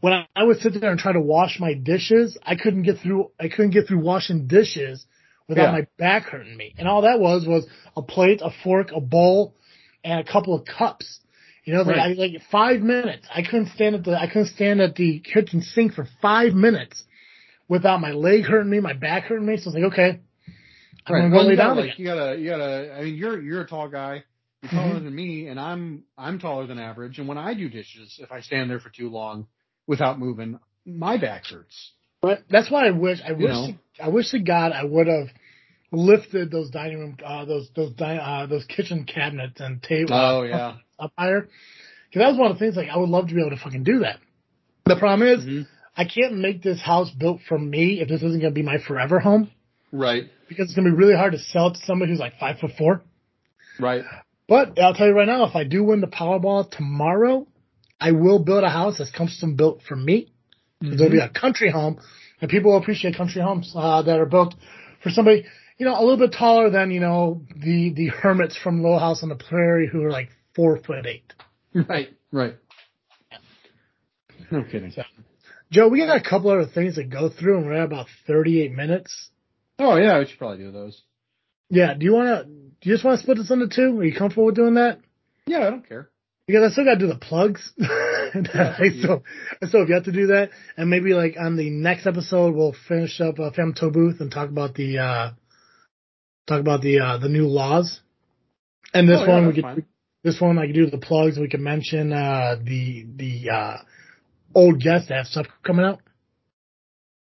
when I, I would sit there and try to wash my dishes, I couldn't get through. I couldn't get through washing dishes without Yeah. my back hurting me. And all that was was a plate, a fork, a bowl, and a couple of cups. You know, like, Right. I, like five minutes. I couldn't stand at the. I couldn't stand at the kitchen sink for five minutes without my leg hurting me, my back hurting me. So I was like, okay, I'm Right. gonna go Well, lay you gotta, down like, you gotta, you gotta. I mean, you're you're a tall guy. You're taller Mhm. than me, and I'm I'm taller than average. And when I do dishes, if I stand there for too long without moving, my back hurts. But that's why I wish. I wish. know. I wish to God I would have lifted those dining room, uh, those those di- uh, those kitchen cabinets and tables Oh yeah. up higher. Because that was one of the things. Like I would love to be able to fucking do that. The problem is, Mhm. I can't make this house built for me if this isn't going to be my forever home. Right. Because it's going to be really hard to sell it to somebody who's like five foot four. Right. But I'll tell you right now, if I do win the Powerball tomorrow, I will build a house that's custom built for me. Mm-hmm. It'll be a country home, and people will appreciate country homes uh, that are built for somebody, you know, a little bit taller than you know the the hermits from Little House on the Prairie who are like four foot eight. (laughs) Right. Right. No kidding. So- Joe, we got a couple other things to go through, and we're at about thirty eight minutes. Oh yeah, we should probably do those. Yeah, do you want to? Do you just want to split this into two? Are you comfortable with doing that? Yeah, I don't care. Because I still got to do the plugs. (laughs) I still, I still have yet to do that. And maybe like on the next episode, we'll finish up uh, Phantom Toll Booth and talk about the, uh, talk about the, uh, the new laws. And this Oh, yeah, one, we could, fine. this one, I could do the plugs. We can mention, uh, the, the, uh, old guests that have stuff coming out.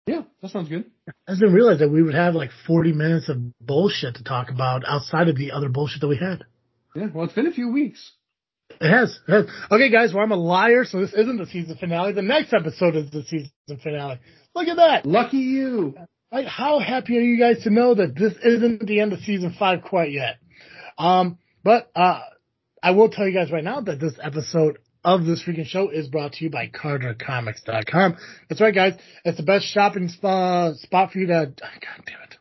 Yeah, that sounds good. I just didn't realize that we would have like 40 minutes of bullshit to talk about outside of the other bullshit that we had. Yeah. Well, it's been a few weeks. It has. It has. Okay, guys, well, I'm a liar, so this isn't the season finale. The next episode is the season finale. Look at that. Lucky you. Like, how happy are you guys to know that this isn't the end of season five quite yet? Um, but, uh, I will tell you guys right now that this episode of this freaking show is brought to you by CarterComics.com. That's right, guys. It's the best shopping spa, spot for you to, God damn it.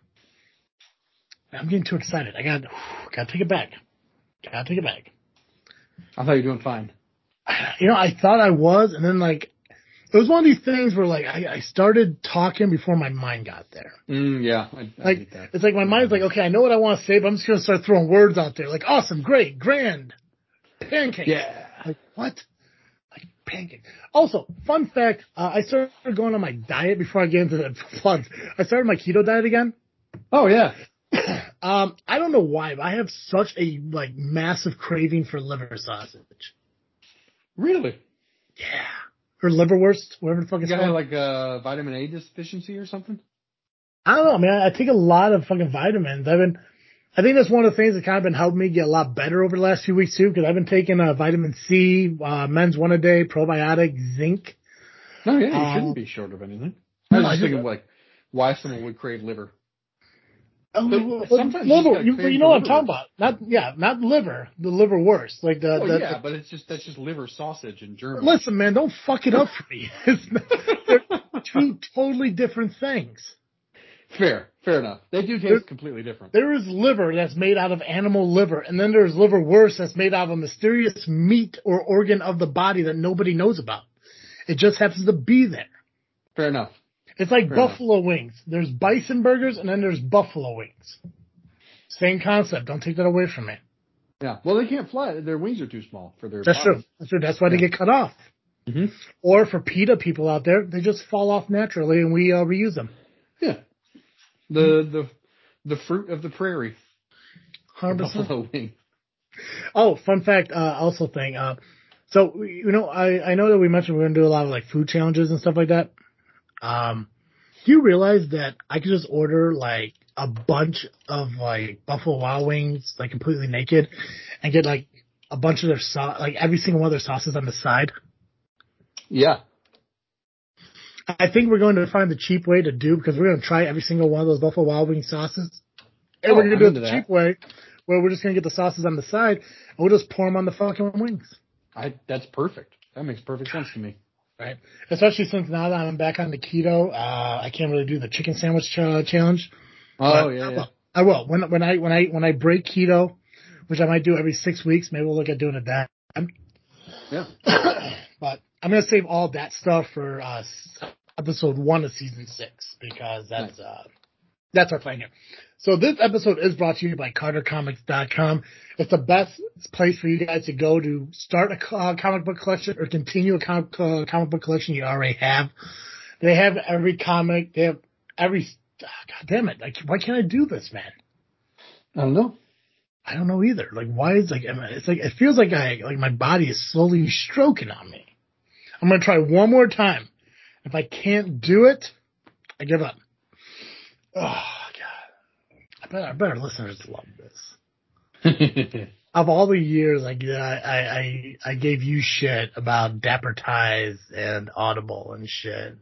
I'm getting too excited. I got, (sighs) gotta take it back. Gotta take it back. I thought you were doing fine. (sighs) you know, I thought I was, and then like, it was one of these things where like I, I started talking before my mind got there. Mm, yeah, I, I Like that. it's like my mind's like, okay, I know what I want to say, but I'm just gonna start throwing words out there, like awesome, great, grand, pancake. Yeah. Like what? Like pancake. Also, fun fact: uh, I started going on my diet before I get into the (laughs) plugs. I started my keto diet again. Oh yeah. (coughs) Um, I don't know why, but I have such a like massive craving for liver sausage. Really? Yeah, or liverwurst, whatever the fuck You it's called. like a vitamin A deficiency or something? I don't know, man. I take a lot of fucking vitamins. I've been, I think that's one of the things that kind of been helping me get a lot better over the last few weeks too, because I've been taking uh, vitamin C, uh, men's one a day, probiotic, zinc. No, yeah, you Um, shouldn't be short of anything. I was I just just- thinking like why someone would crave liver. Oh, But sometimes you liver, you, you know what I'm talking about? Not yeah, not liver, the liver worst. Like the, Oh the, yeah, but it's just that's just liver sausage in German. listen, man, don't fuck it up for me. (laughs) It's not, they're two totally different things. fair, fair enough. They do There- taste completely different. There is liver that's made out of animal liver, and then there's liverwurst that's made out of a mysterious meat or organ of the body that nobody knows about. It just happens to be there. Fair enough. It's like Fair buffalo wings. There's bison burgers and then there's buffalo wings. Same concept. Don't take that away from me. Yeah. Well, they can't fly. Their wings are too small for their. That's true. That's true. That's why they get cut off. Mhm. Or for PETA people out there, they just fall off naturally and we uh, reuse them. Yeah. The the the fruit of the prairie. The 100%. buffalo wing. Oh, fun fact, uh, also thing. Uh, so, you know, I, I know that we mentioned we're going to do a lot of like food challenges and stuff like that. Um, do you realize that I could just order like a bunch of like Buffalo Wild Wings, like completely naked and get like a bunch of their sauce, like every single one of their sauces on the side? Yeah. I think we're going to find the cheap way to do because we're going to try every single one of those Buffalo Wild Wing sauces. And Oh, we're going to do it the that. cheap way where we're just going to get the sauces on the side and we'll just pour them on the fucking wings. I that's perfect. That makes perfect sense to me. Right. Especially since now that I'm back on the keto, uh, I can't really do the chicken sandwich ch- challenge. Oh yeah, I yeah. will. I will. When, when I, when I, when I break keto, which I might do every six weeks, maybe we'll look at doing it then. Yeah. (coughs) but I'm going to save all that stuff for, uh, episode one of season six because that's, uh, that's our plan here. So this episode is brought to you by CarterComics.com. It's the best place for you guys to go to start a uh, comic book collection or continue a comic, uh, comic book collection you already have. They have every comic. They have every. ah, God damn it! Like, why can't I do this, man? I don't know. I don't know either. Like, why is like it's like it feels like I like my body is slowly stroking on me. I'm gonna try one more time. If I can't do it, I give up. I bet our listeners love this. (laughs) Of all the years, I I I, I gave you shit about Dapper Ties and Audible and shit.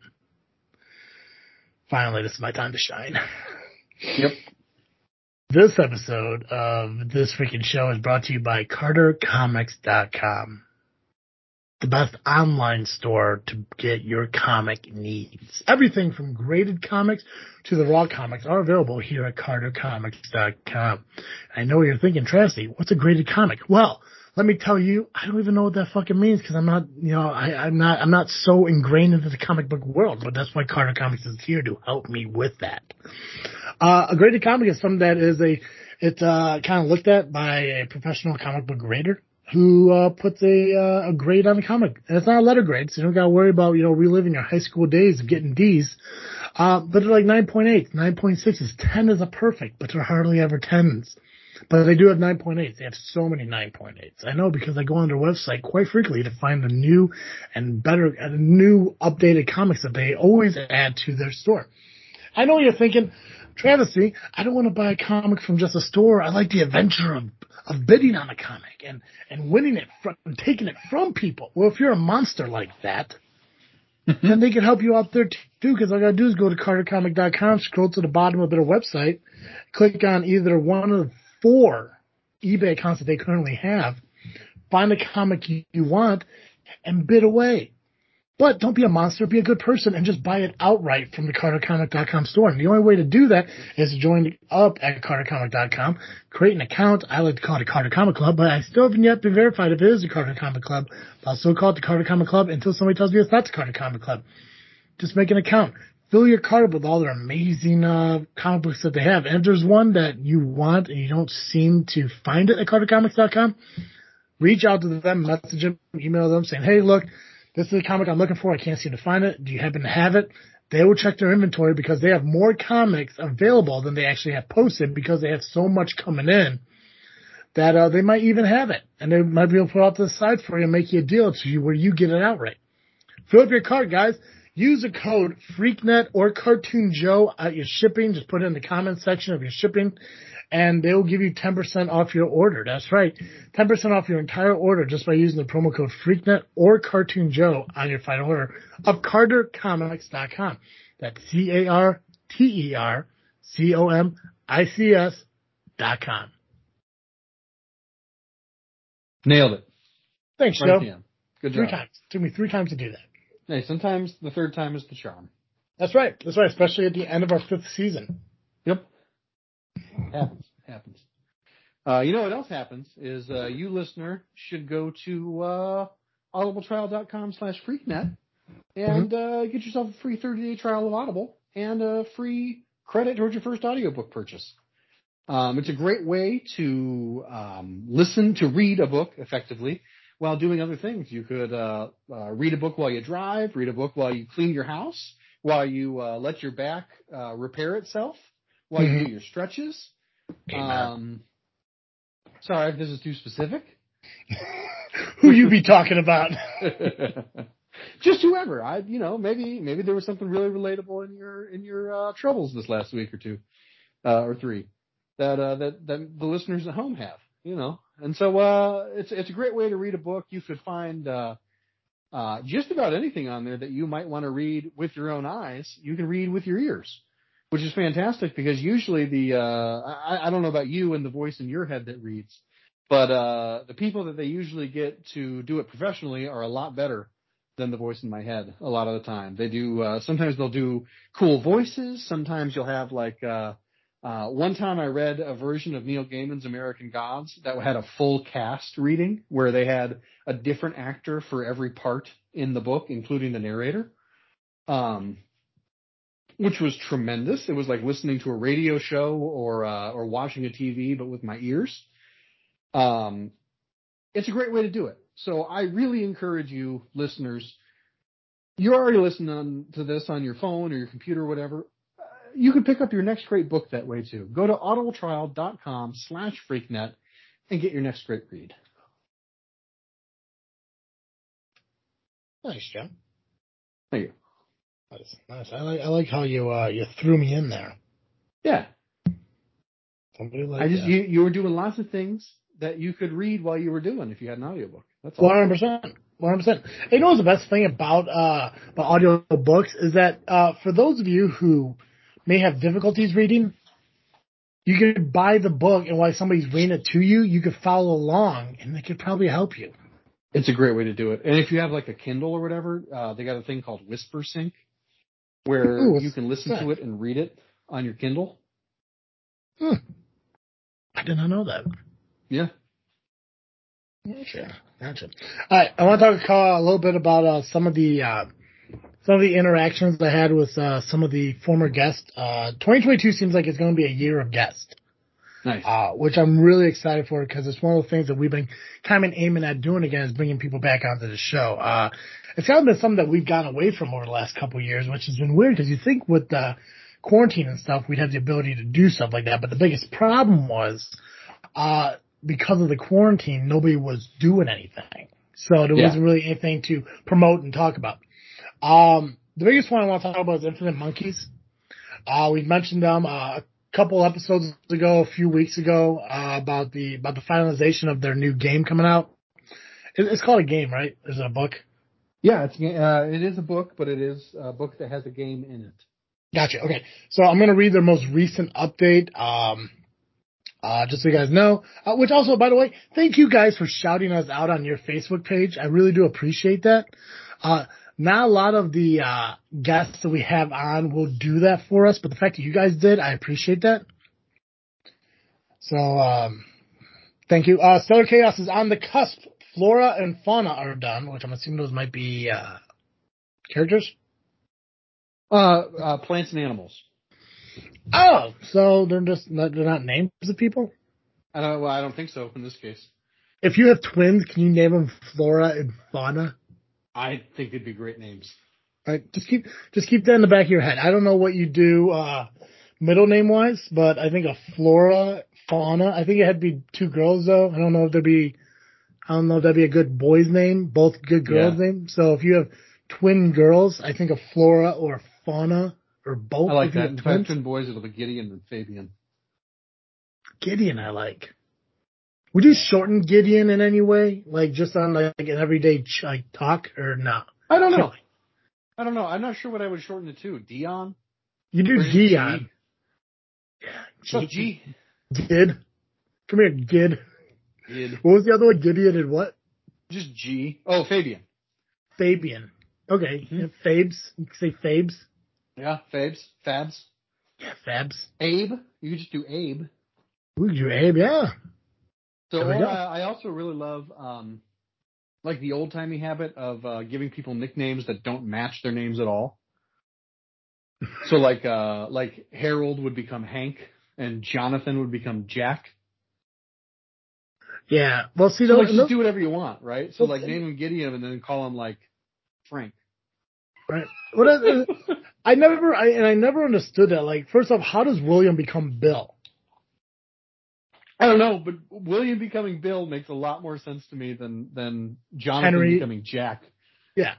Finally, this is my time to shine. (laughs) yep. This episode of this freaking show is brought to you by CarterComics.com. The best online store to get your comic needs. Everything from graded comics to the raw comics are available here at CarterComics.com. I know what you're thinking, Trasty, what's a graded comic? Well, let me tell you, I don't even know what that fucking means because I'm not, you know, I, I'm not, I'm not so ingrained into the comic book world, but that's why Carter Comics is here to help me with that. Uh, a graded comic is something that is a, it's uh, kind of looked at by a professional comic book grader who uh, puts a uh, a grade on a comic. And it's not a letter grade, so you don't got to worry about you know reliving your high school days of getting D's. Uh, but they're like 9.8, 9.6s. 10 is a perfect, but they're hardly ever 10s. But they do have 9.8s. They have so many 9.8s. I know because I go on their website quite frequently to find the new and better, and new updated comics that they always add to their store. I know you're thinking, Travesty, I don't want to buy a comic from just a store. I like the adventure of, of bidding on a comic and, and winning it from, and taking it from people. Well, if you're a monster like that, (laughs) then they can help you out there too, because all you gotta do is go to cartercomic.com, scroll to the bottom of their website, click on either one of the four eBay accounts that they currently have, find the comic you, you want, and bid away. But don't be a monster, be a good person and just buy it outright from the CarterComic.com store. And the only way to do that is to join up at CarterComic.com, create an account. I like to call it a Carter Comic Club, but I still haven't yet been verified if it is a Carter Comic Club. I'll still call it the Carter Comic Club until somebody tells me it's not the Carter Comic Club. Just make an account. Fill your cart with all their amazing uh, comic books that they have. And if there's one that you want and you don't seem to find it at CarterComics.com, reach out to them, message them, email them saying, hey, look, this is the comic I'm looking for. I can't seem to find it. Do you happen to have it? They will check their inventory because they have more comics available than they actually have posted because they have so much coming in that uh, they might even have it. And they might be able to put out to the side for you and make you a deal to you where you get it outright. Fill up your cart, guys. Use the code FreakNet or Cartoon Joe at your shipping. Just put it in the comment section of your shipping and they will give you 10% off your order. That's right. 10% off your entire order just by using the promo code FreakNet or Cartoon Joe on your final order of CarterComics.com. That's C-A-R-T-E-R-C-O-M-I-C-S dot com. Nailed it. Thanks, Right Joe. the. Good Three job. times. took me three times to do that. Hey, sometimes the third time is the charm. That's right. That's right. Especially at the end of our fifth season. Yep. Happens. Happens. Uh, you know what else happens is uh, you listener should go to uh, audibletrial.com slash freaknet and uh, get yourself a free 30-day trial of Audible and a free credit towards your first audiobook purchase. Um, it's a great way to um, listen to read a book effectively while doing other things. You could uh, uh, read a book while you drive, read a book while you clean your house, while you uh, let your back uh, repair itself, while you do your stretches. Um, sorry if this is too specific. (laughs) Who you be talking about? (laughs) Just whoever. I, you know, maybe maybe there was something really relatable in your in your uh, troubles this last week or two, uh, or three, that uh, that that the listeners at home have. You know, and so uh, it's it's a great way to read a book. You could find uh, uh, just about anything on there that you might want to read with your own eyes. You can read with your ears, which is fantastic because usually the uh, I, I don't know about you and the voice in your head that reads, but uh, the people that they usually get to do it professionally are a lot better than the voice in my head a lot of the time. They do uh, sometimes they'll do cool voices. Sometimes you'll have like uh, uh, one time I read a version of Neil Gaiman's American Gods that had a full cast reading where they had a different actor for every part in the book, including the narrator. Um, which was tremendous. It was like listening to a radio show or uh, or watching a TV, but with my ears. Um, it's a great way to do it. So I really encourage you, listeners. You're already listening to this on your phone or your computer or whatever. Uh, you can pick up your next great book that way too. Go to audibletrial.com slash freaknet and get your next great read. nice, Joe. Thank you. Nice, nice. I like I like how you uh you threw me in there. Yeah. Somebody like I just that. you, you were doing lots of things that you could read while you were doing if you had an audiobook. That's. One hundred percent. One hundred percent. You know what's the best thing about uh about audio books is that uh for those of you who may have difficulties reading, you could buy the book and while somebody's reading it to you, you could follow along and they could probably help you. It's a great way to do it. And if you have like a Kindle or whatever, uh, they got a thing called Whispersync where Ooh, you can listen to it and read it on your Kindle. Hmm. I did not know that. Yeah. Gotcha. Gotcha. All right. I want to talk uh, a little bit about uh, some of the uh, some of the interactions I had with uh, some of the former guests. Uh, 2022 seems like it's going to be a year of guests. Nice. uh, which I'm really excited for because it's one of the things that we've been kind of aiming at doing again is bringing people back onto the show. Uh, it's kind of been something that we've gotten away from over the last couple of years, which has been weird because you think with the quarantine and stuff, we'd have the ability to do stuff like that. But the biggest problem was, uh, because of the quarantine, nobody was doing anything. So there Yeah. wasn't really anything to promote and talk about. Um, the biggest one I want to talk about is Infinite Monkeys. Uh, we've mentioned them, uh, a couple episodes ago, a few weeks ago, uh, about the, about the finalization of their new game coming out. It, it's called a game, right? Is it a book? Yeah, it's uh, it is a book, but it is a book that has a game in it. Gotcha. Okay. So I'm going to read their most recent update. Um, uh, just so you guys know, uh, which also, by the way, thank you guys for shouting us out on your Facebook page. I really do appreciate that. Uh, not a lot of the uh, guests that we have on will do that for us, but the fact that you guys did, I appreciate that. So, um, thank you. Uh, Stellar Chaos is on the cusp. Flora and fauna are done, which I'm assuming those might be uh, characters. Uh, uh, plants and animals. Oh, so they're just they're not names of people. I don't. Well, I don't think so in this case. If you have twins, can you name them Flora and Fauna? I think they'd be great names. All right, just keep just keep that in the back of your head. I don't know what you do uh, middle name wise, but I think a Flora Fauna. I think it had to be two girls though. I don't know if there'd be. I don't know if that'd be a good boy's name, both good girls' Yeah. name. So if you have twin girls, I think a Flora or Fauna or both. I like that. If I have twin boys, it'll be Gideon and Fabian. Gideon, I like. Would you shorten Gideon in any way, like just on like an everyday ch- like talk, or not? I don't know. (laughs) I don't know. I'm not sure what I would shorten it to. Dion. You do Dion. What's up, G? Gid. Come here, Gid. Gid. What was the other one? Gideon and what? Just G. Oh, Fabian. Fabian. Okay. Mhm. Yeah, Fabes. You can say Fabes. Yeah, Fabes. Fabs. Yeah, Fabs. Abe. You could just do Abe. Ooh, you Abe, yeah. So There or go. I, I also really love um like the old timey habit of uh giving people nicknames that don't match their names at all. (laughs) So like uh like Harold would become Hank and Jonathan would become Jack. Yeah. Well, see, So those, like just do whatever you want, right? So Well, like name him Gideon and then call him like Frank. right. What I, I never, I, and I never understood that. Like, first off, how does William become Bill? I don't know, but William becoming Bill makes a lot more sense to me than than Jonathan Henry. becoming Jack. Yeah.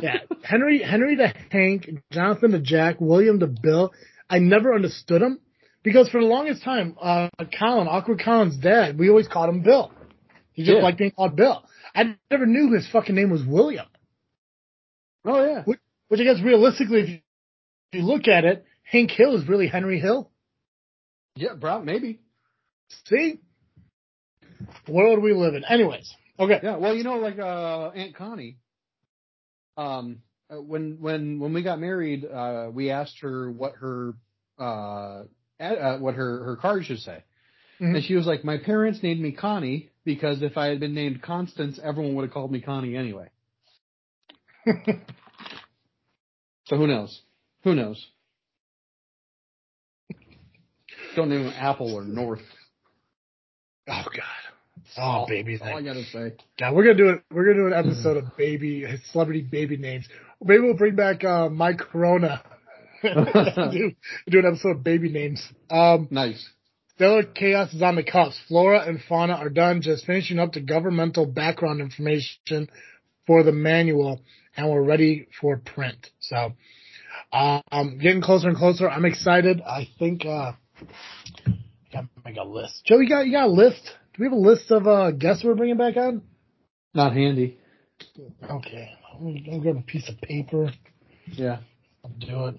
Yeah. Henry, Henry to Hank, Jonathan to Jack, William to Bill. I never understood him because for the longest time, uh, Colin, Awkward Colin's dad, we always called him Bill. He just Yeah. liked being called Bill. I never knew his fucking name was William, Oh yeah. which I guess realistically, if you, if you look at it, Hank Hill is really Henry Hill. Yeah, bro, maybe. See? World we live in. Anyways. Okay. Yeah, well, you know, like uh, Aunt Connie. Um, uh, when when when we got married, uh, we asked her what her uh, ad, uh what her her card should say, Mhm. and she was like, "My parents named me Connie because if I had been named Constance, everyone would have called me Connie anyway." (laughs) So who knows? Who knows? Don't name him Apple or North. Oh God. Oh, baby That's all I gotta say. Yeah, we're gonna do it. We're gonna do an episode of baby celebrity baby names. Maybe we'll bring back uh, Mike Corona. (laughs) do, do an episode of baby names. Um, Nice. Stellar Chaos is on the cusp. Flora and fauna are done, just finishing up the governmental background information for the manual, and we're ready for print. So, um, getting closer and closer. I'm excited. I think uh, I got to make a list. Joe, you got you got a list? Do we have a list of uh, guests we're bringing back on? Not handy. Okay, I'm gonna grab a piece of paper. Yeah. I'll do it.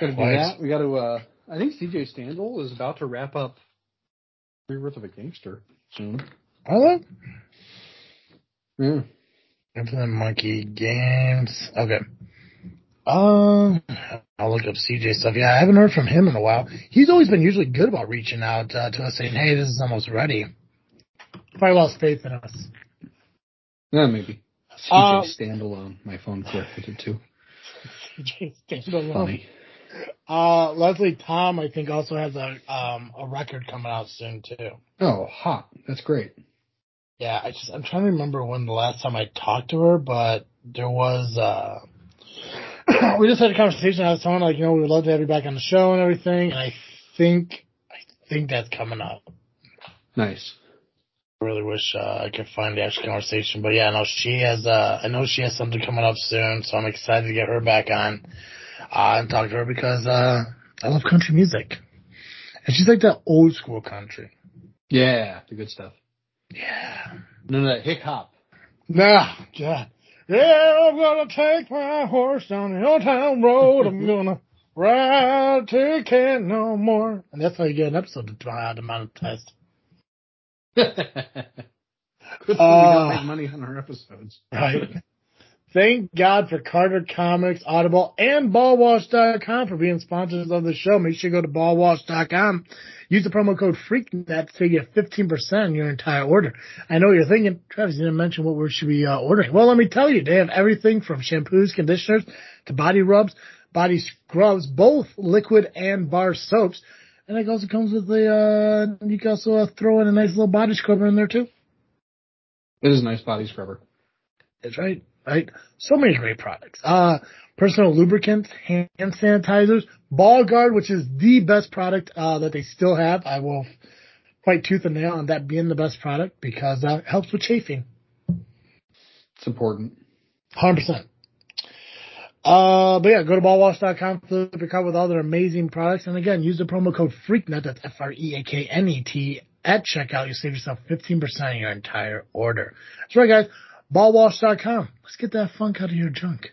Gotta do that. We gotta, uh, I think CJ Standel is about to wrap up Three Worth of a Gangster soon. Are they? Yeah. Infinite Monkey Games. Okay. Um, I'll look up CJ stuff. Yeah, I haven't heard from him in a while. He's always been usually good about reaching out uh, to us saying, "Hey, this is almost ready." Probably lost faith in us. Yeah, maybe. CJ Uh, Standalone. My phone corrected it too. CJ standalone. Funny. Uh, Leslie Tom, I think, also has a um a record coming out soon too. Oh, hot. That's great. Yeah, I just I'm trying to remember when the last time I talked to her, but there was uh (coughs) we just had a conversation. I was telling like, you know, we would love to have you back on the show and everything, and I think I think that's coming up. Nice. I really wish uh, I could find the actual conversation, but yeah, no, she has. Uh, I know she has something coming up soon, so I'm excited to get her back on uh, and talk to her because uh, I love country music, and she's like that old school country. Yeah, the good stuff. Yeah. None of that hick hop. Nah, God. Yeah, I'm gonna take my horse down the old town road. I'm (laughs) gonna ride till can't no more. And that's how you get an episode to try to monetize. (laughs) Good thing we Uh, don't make money on our episodes. Right. (laughs) Thank God for Carter Comics, Audible, and BallWash.com for being sponsors of the show. Make sure you go to BallWash.com. Use the promo code FreakNet to you 15% on your entire order. I know you're thinking, Travis, you didn't mention what we should be uh, ordering. Well, let me tell you, they have everything from shampoos, conditioners, to body rubs, body scrubs, both liquid and bar soaps. And it also comes with the, uh, you can also uh, throw in a nice little body scrubber in there too. It is a nice body scrubber. That's right right? So many great products. Uh, personal lubricants, hand sanitizers, Ball Guard, which is the best product uh, that they still have. I will fight tooth and nail on that being the best product because that helps with chafing. It's important. 100%. Uh, but yeah, go to ballwash.com, flip your card with all their amazing products. And again, use the promo code FREAKNET, that's F-R-E-A-K-N-E-T, at checkout. You'll save yourself 15% on your entire order. That's right, guys. Ballwash.com. Let's get that funk out of your junk.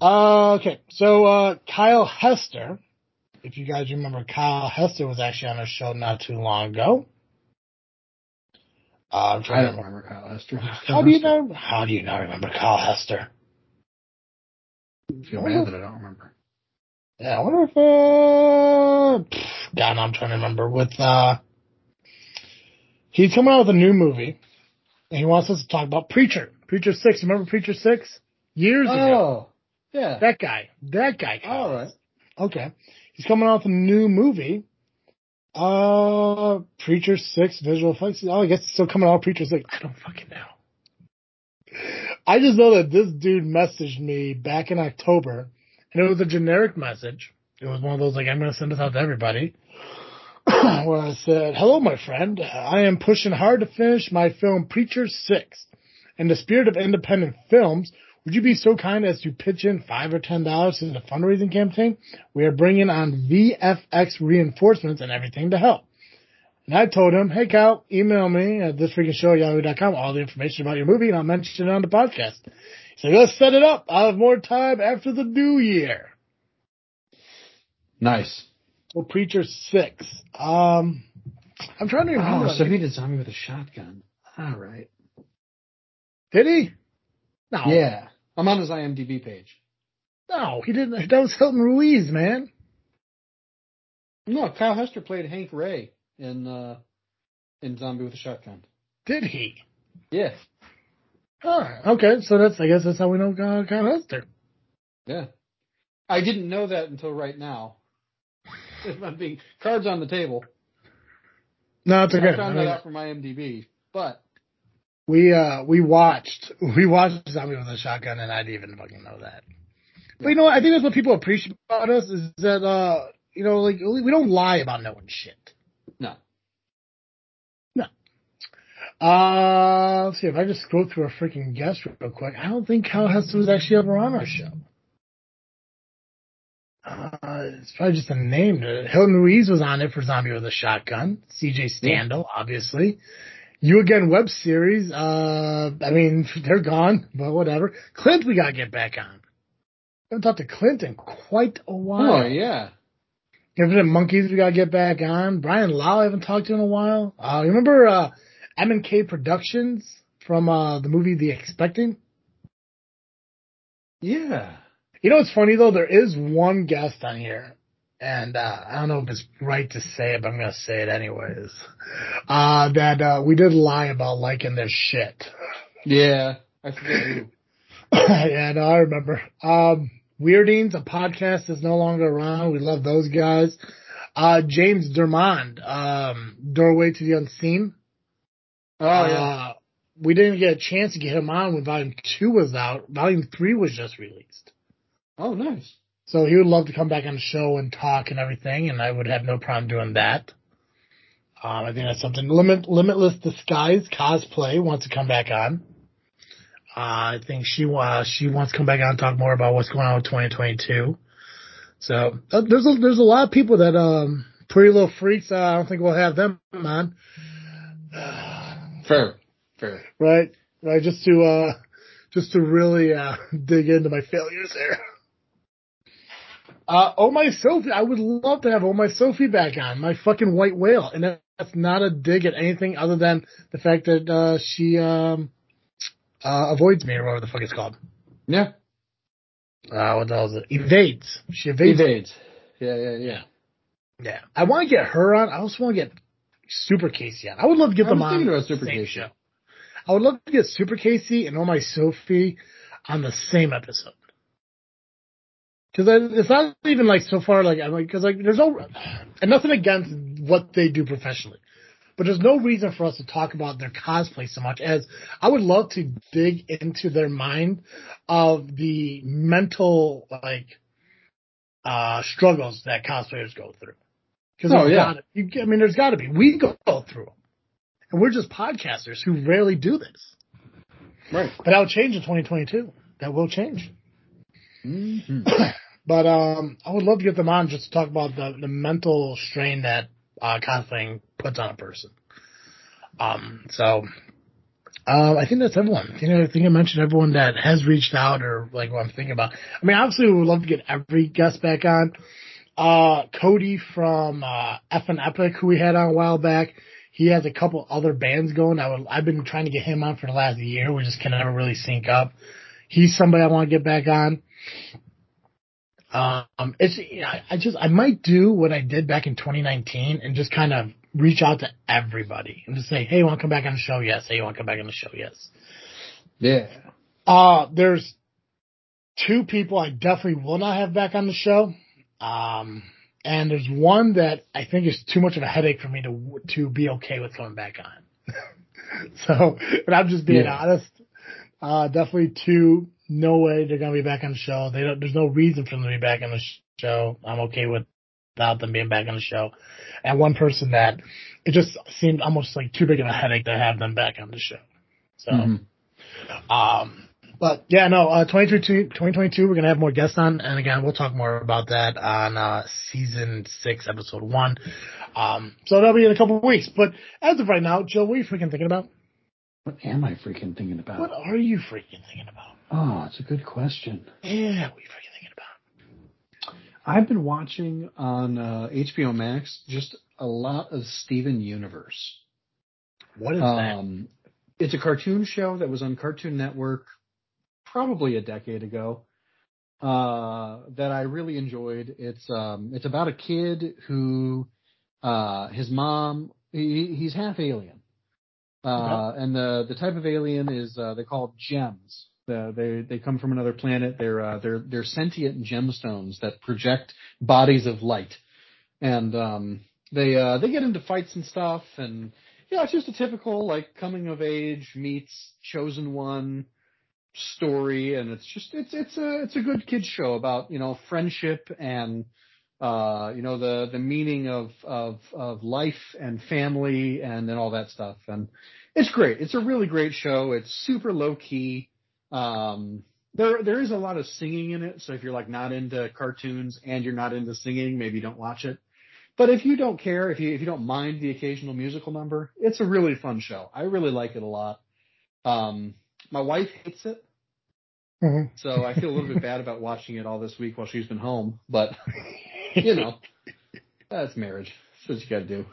Uh, okay, so uh, Kyle Hester, if you guys remember, Kyle Hester was actually on a show not too long ago. Uh, i don't remember Kyle Hester. How do you know? How do you not remember Kyle Hester? I feel bad that I don't remember. Yeah, I wonder if uh, pff, God, I'm trying to remember with uh, he's coming out with a new movie and he wants us to talk about Preacher. Preacher Six. Remember Preacher Six? Years oh, ago. Oh, yeah. That guy. That guy. All right. Okay. He's coming out with a new movie. Uh, Preacher Six visual effects. Oh, I guess it's still coming out. Preacher Six. I don't fucking know. I just know that this dude messaged me back in October, and it was a generic message. It was one of those like I'm going to send this out to everybody. (coughs) where I said, Hello, my friend. I am pushing hard to finish my film Preacher 6. In the spirit of independent films, would you be so kind as to pitch in five or ten dollars to the fundraising campaign? We are bringing on VFX reinforcements and everything to help. And I told him, hey Cal, email me at thisfreakingshow all the information about your movie and I'll mention it on the podcast. He said, let's set it up. I'll have more time after the new year. Nice. Well, Preacher Six. Um, I'm trying to remember. Oh, so he did Zombie with a Shotgun. All right. Did he? No. Yeah, I'm on his IMDb page. No, he didn't. That was Hilton Ruiz, man. No, Kyle Hester played Hank Ray in uh, in Zombie with a Shotgun. Did he? Yeah. Oh, okay. So that's I guess that's how we know Kyle Hester. Yeah. I didn't know that until right now (laughs) if I'm being cards on the table. No, it's okay. I found I mean, that out from IMDb, but we uh we watched we watched Zombie with a Shotgun, and I didn't even fucking know that. But you know, what? I think that's what people appreciate about us is that uh you know like we don't lie about knowing shit. No. No. Uh, let's see if I just scroll through our freaking guest real quick. I don't think Kyle Hester was actually ever on our show. Uh, it's probably just a name. Hilton Ruiz was on it for Zombie with a Shotgun. CJ Standel, yeah. obviously. You Again web series. Uh, I mean, (laughs) they're gone, but whatever. Clint, we gotta get back on. I haven't talked to Clint in quite a while. Oh, yeah. Infinite Monkeys, we gotta get back on. Brian Lau, I haven't talked to in a while. Uh, you remember, uh, M&K Productions from, uh, the movie The Expecting? Yeah. You know what's funny though? There is one guest on here, and uh, I don't know if it's right to say it, but I'm gonna say it anyways. Uh, that uh, we did lie about liking their shit. Yeah, I forget (laughs) (laughs) yeah, no, I remember. Um, Weirdings, a podcast is no longer around. We love those guys. Uh, James Dermond, um, Doorway to the Unseen. Oh yeah. Uh, we didn't get a chance to get him on when Volume Two was out. Volume Three was just released. Oh, nice. So he would love to come back on the show and talk and everything, and I would have no problem doing that. Um, I think that's something. Limit, Limitless Disguise Cosplay wants to come back on. Uh, I think she uh, she wants to come back on and talk more about what's going on with 2022. So uh, there's a, there's a lot of people that um, Pretty Little Freaks. Uh, I don't think we'll have them on. Fair, fair. Right, right. Just to uh, just to really uh, (laughs) dig into my failures there. Uh, oh my Sophie, I would love to have Oh my Sophie back on, my fucking white whale, and that's not a dig at anything other than the fact that uh, she um, uh, avoids me or whatever the fuck it's called. Yeah. Uh, what the hell is it? Evades. She evades. Evades. Yeah, yeah, yeah. Yeah. I want to get her on. I also want to get Super Casey on. I would love to get I them on. about Super Casey. show. I would love to get Super Casey and Oh My Sophie on the same episode. Cause I- it's not even like so far like I'm like cause like there's no and nothing against what they do professionally, but there's no reason for us to talk about their cosplay so much as I would love to dig into their mind of the mental like uh struggles that cosplayers go through. Cause Oh, yeah. gotta- you, I mean, there's got to be. We go through them, and we're just podcasters who rarely do this. Right. But that will change in 2022. That will change. hmm (clears throat) But um, I would love to get them on just to talk about the, the mental strain that uh, cosplaying puts on a person. Um, so um, I think that's everyone. I think, I think I mentioned everyone that has reached out or like what I'm thinking about. I mean, obviously, we would love to get every guest back on. Uh, Cody from uh, F and Epic, who we had on a while back, he has a couple other bands going. I would, I've been trying to get him on for the last year. We just can never really sync up. He's somebody I want to get back on. Um, it's I just I might do what I did back in 2019 and just kind of reach out to everybody and just say, hey, you want to come back on the show? Yes. Hey, you want to come back on the show? Yes. Yeah. Uh, there's two people I definitely will not have back on the show. Um, and there's one that I think is too much of a headache for me to to be okay with coming back on. (laughs) so, but I'm just being Yeah. honest. Uh, definitely two. No way they're gonna be back on the show. They don't. There's no reason for them to be back on the show. I'm okay with without them being back on the show. And one person that it just seemed almost like too big of a headache to have them back on the show. So. Mhm. Um, but yeah, no, uh, 2022, 2022, we're going to have more guests on. And again, we'll talk more about that on, uh, season six, episode one. Um, so that'll be in a couple of weeks. But as of right now, Joe, what are you freaking thinking about? What am I freaking thinking about? What are you freaking thinking about? Oh, it's a good question. Yeah, what are you thinking about? I've been watching on uh, HBO Max just a lot of Steven Universe. What is that? Um, it's a cartoon show that was on Cartoon Network probably a decade ago. Uh, that I really enjoyed. It's um, it's about a kid who, uh, his mom, he, he's half alien. Uh, and the the type of alien is uh, they call it gems. The, they they come from another planet. They're uh, they're they're sentient gemstones that project bodies of light, and um, they uh, they get into fights and stuff. And yeah, it's just a typical like coming of age meets chosen one story, and it's just it's it's a it's a good kids show about you know friendship and uh, you know the the meaning of of of life and family and and all that stuff. And it's great. It's a really great show. It's super low key. Um, there there is a lot of singing in it, so if you're like not into cartoons and you're not into singing, maybe don't watch it. But if you don't care, if you if you don't mind the occasional musical number, it's a really fun show. I really like it a lot. Um, my wife hates it, Mhm. so I feel a little bit bad about watching it all this week while she's been home. But you know, that's marriage. That's what you got to do.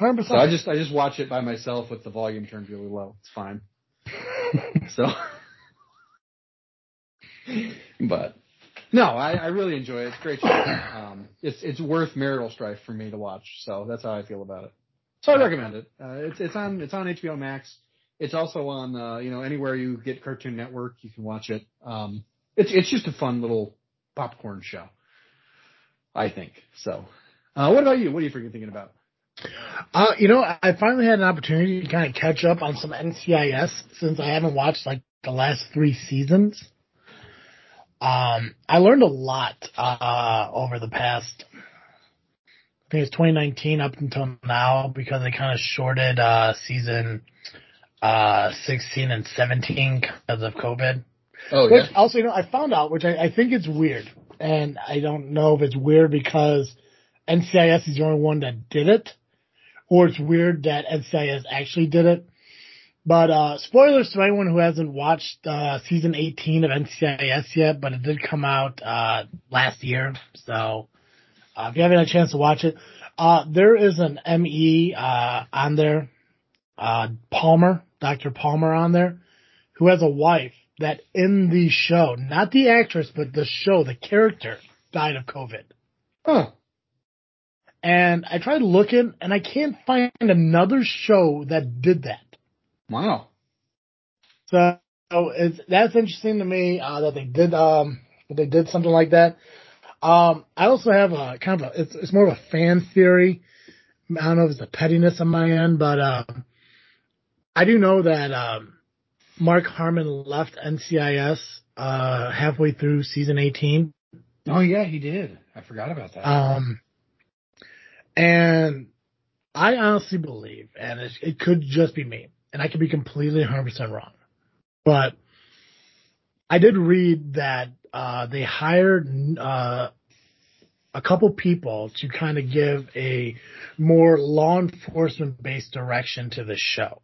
100%. So I just I just watch it by myself with the volume turned really low. It's fine. (laughs) So, (laughs) but no, I, I really enjoy it. It's a great show. Um, it's it's worth marital strife for me to watch. So that's how I feel about it. So I recommend it. Uh, it's it's on it's on HBO Max. It's also on uh, you know anywhere you get Cartoon Network, you can watch it. Um, it's it's just a fun little popcorn show. I think so. Uh, what about you? What are you freaking thinking about? Uh, you know, I finally had an opportunity to kind of catch up on some NCIS since I haven't watched like the last three seasons. Um, I learned a lot, uh, over the past, I think it's 2019 up until now because they kind of shorted, uh, season, uh, 16 and 17 because of COVID. Oh Which also, you know, I found out, which I, I think it's weird, and I don't know if it's weird because NCIS is the only one that did it, or it's weird that NCIS actually did it. But uh spoilers to anyone who hasn't watched uh season 18 of NCIS yet, but it did come out uh last year. So uh, if you haven't had a chance to watch it, uh there is an ME uh on there, uh Palmer, Dr. Palmer on there, who has a wife that in the show, not the actress, but the show, the character died of COVID. Oh, And I tried looking and I can't find another show that did that. Wow. So it's, that's interesting to me, uh, that they did, um, that they did something like that. Um, I also have a kind of a, it's, it's more of a fan theory. I don't know if it's a pettiness on my end, but, um, I do know that, um, Mark Harmon left NCIS, uh, halfway through season 18. Oh yeah, he did. I forgot about that. Um, and I honestly believe, and it, it could just be me, and I could be completely 100% wrong, but I did read that uh, they hired uh, a couple people to kind of give a more law enforcement based direction to the show.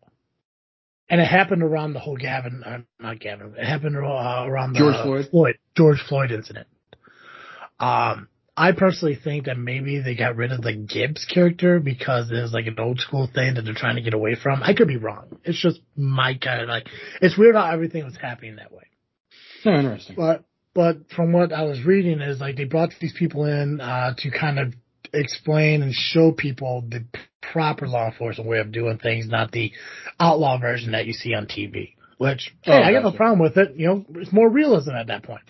And it happened around the whole Gavin, uh, not Gavin, it happened uh, around the George Floyd. George Floyd incident. Um, I personally think that maybe they got rid of the Gibbs character because there's like an old school thing that they're trying to get away from. I could be wrong. It's just my kind of like, it's weird how everything was happening that way. oh, interesting. But, but from what I was reading is like they brought these people in, uh, to kind of explain and show people the proper law enforcement way of doing things, not the outlaw version that you see on TV. Which, hey, Oh, I got no problem with it. You know, it's more realism at that point.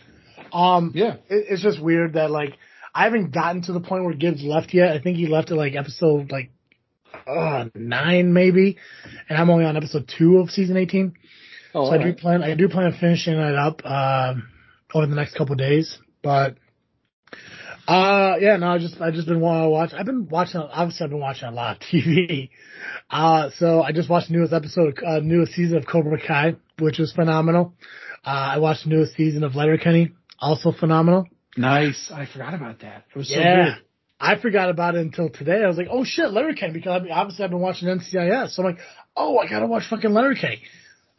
Um, Yeah. it, it's just weird that like I haven't gotten to the point where Gibbs left yet. I think he left at like episode like uh nine maybe, and I'm only on episode two of season eighteen. Oh, so I do plan I do plan on finishing it up um over the next couple of days. But uh yeah, no, I just I just been wanting to watch. I've been watching obviously I've been watching a lot of (laughs) TV. Uh so I just watched the newest episode, uh, newest season of Cobra Kai, which was phenomenal. Uh I watched the newest season of Letterkenny, also phenomenal. Nice. I forgot about that. It was so Yeah. good. I forgot about it until today. I was like, oh shit, Letterkenny, because I- obviously I've been watching NCIS. So I'm like, oh, I gotta watch fucking Letterkenny.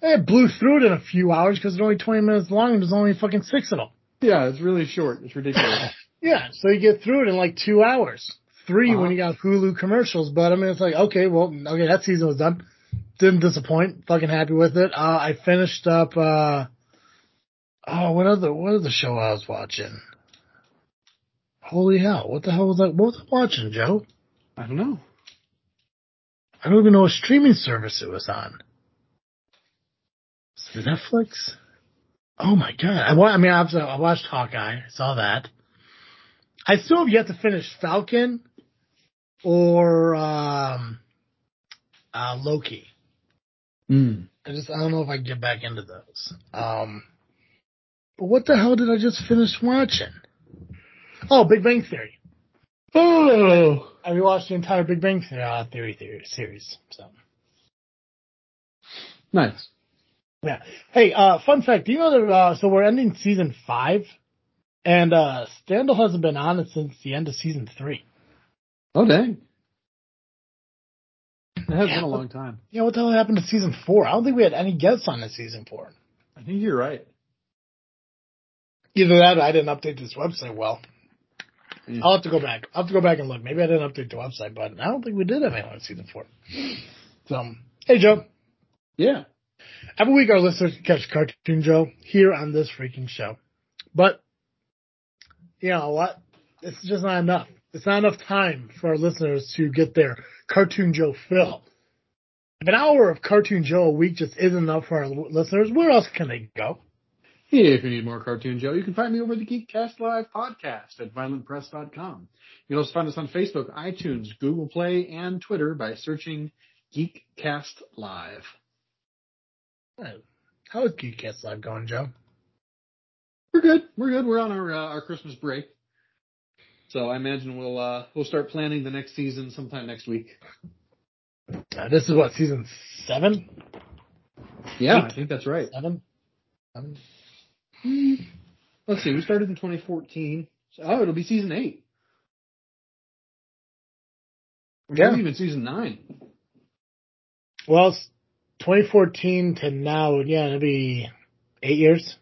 I blew through it in a few hours because it's only 20 minutes long and there's only fucking six of them. Yeah, it's really short. It's ridiculous. (laughs) Yeah, so you get through it in like two hours. 3 Uh-huh. when you got Hulu commercials, but I mean, it's like, okay, well, okay, that season was done. Didn't disappoint. Fucking happy with it. Uh, I finished up, uh, oh, what other, what other show I was watching? Holy hell, what the hell was I, what was I watching, Joe? I don't know. I don't even know what streaming service it was on. Is it Netflix? Oh my god! I, wa- I mean, I, I watched Hawkeye. I saw that. I still have yet to finish Falcon or um, uh, Loki. Mm. I just I don't know if I can get back into those. Um, but what the hell did I just finish watching? Oh, Big Bang Theory. Oh. I rewatched the entire Big Bang Theory, uh, Theory, Theory series. So. Nice. Yeah. Hey, uh, fun fact, do you know that, uh, so we're ending season five and, uh, Standal hasn't been on it since the end of season three. Oh dang. It has Yeah, been a long time. Yeah, what the hell happened to season four? I don't think we had any guests on this season four. I think you're right. Either that or I didn't update this website well. Yeah. I'll have to go back. I'll have to go back and look. Maybe I didn't update the website, but I don't think we did have anyone in season four. So, hey Joe. Yeah. Every week our listeners can catch Cartoon Joe here on this freaking show. But, you know what? It's just not enough. It's not enough time for our listeners to get their Cartoon Joe fill. If an hour of Cartoon Joe a week just isn't enough for our listeners, where else can they go? If you need more Cartoon Joe, you can find me over the Geekcast Live podcast at violentpress.com. You can also find us on Facebook, iTunes, Google Play, and Twitter by searching Geekcast Live. How is Geekcast Live going, Joe? We're good. We're good. We're on our uh, our Christmas break, so I imagine we'll uh, we'll start planning the next season sometime next week. Uh, this is what, season seven? Yeah, Eight. I think that's right. Seven? Seven? (sighs) Let's see. We started in 2014. So, oh, it'll be season eight. Yeah. Maybe even season nine. Well, 2014 to now, yeah, it'll be eight years.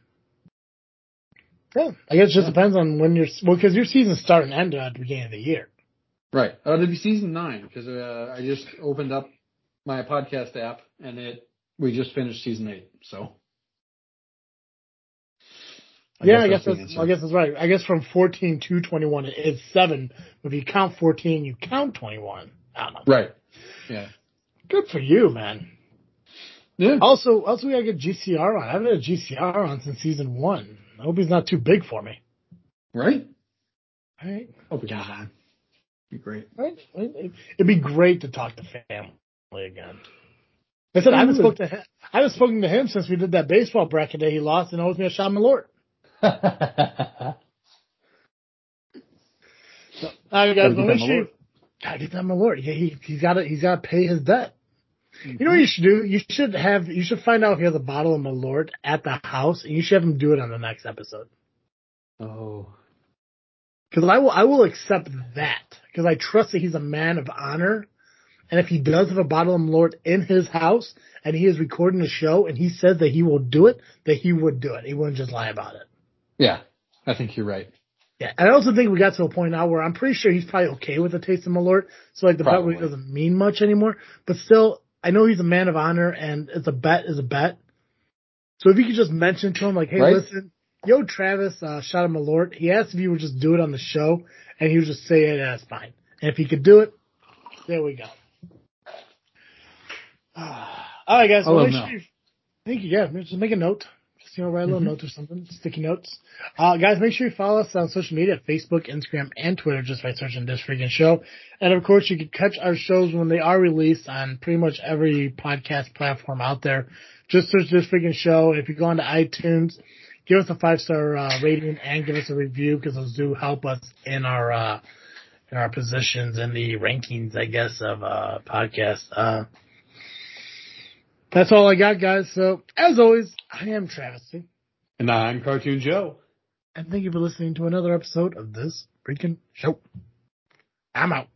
Yeah, I guess it just Yeah. depends on when your well, because your seasons start and end at the beginning of the year. Right. Uh, it'll be season nine because uh, I just opened up my podcast app and it we just finished season eight. So I yeah, I guess that's, I guess that's right. I guess from 14 to 21 it's seven. If you count 14, you count 21. I don't know. Right. Yeah. Good for you, man. Yeah. Also, also we gotta get GCR on. I haven't had a GCR on since season one. I hope he's not too big for me. Right. Right. Oh God. Be great. Right. It'd be great to talk to family again. I said I haven't spoken to him. I haven't spoken to him since we did that baseball bracket day he lost and owes me a shot Malort. So, all right, guys, well, make sure you, gotta get that Malort. Yeah, he, he's got to he's got to pay his debt. Mm-hmm. You know what you should do? You should have you should find out if he has a bottle of Malort at the house, and you should have him do it on the next episode. Oh, because I will I will accept that because I trust that he's a man of honor and if he does have a bottle of Malort in his house and he is recording a show and he says that he will do it, that he would do it. He wouldn't just lie about it. Yeah, I think you're right. Yeah, and I also think we got to a point now where I'm pretty sure he's probably okay with the taste of Malort. So like the probably. bet doesn't mean much anymore. But still, I know he's a man of honor and it's a bet is a bet. So if you could just mention to him like, hey, right? listen, yo, Travis, uh, shot a Malort. He asked if you would just do it on the show, and he would just say, yeah, that's fine. And if he could do it, there we go. (sighs) All right, guys. Well, make sure you, thank you. Yeah, just make a note. You know, write a little mm-hmm. note or something, sticky notes. Uh, guys, make sure you follow us on social media: Facebook, Instagram, and Twitter, just by searching this freaking show. And of course, you can catch our shows when they are released on pretty much every podcast platform out there. Just search this freaking show. If you go onto iTunes, give us a five star uh, rating and give us a review because those do help us in our uh, in our positions in the rankings, I guess, of uh, podcast. Uh, that's all I got, guys. So, as always, I am Travis. And I'm Cartoon Joe. And thank you for listening to another episode of this freaking show. I'm out.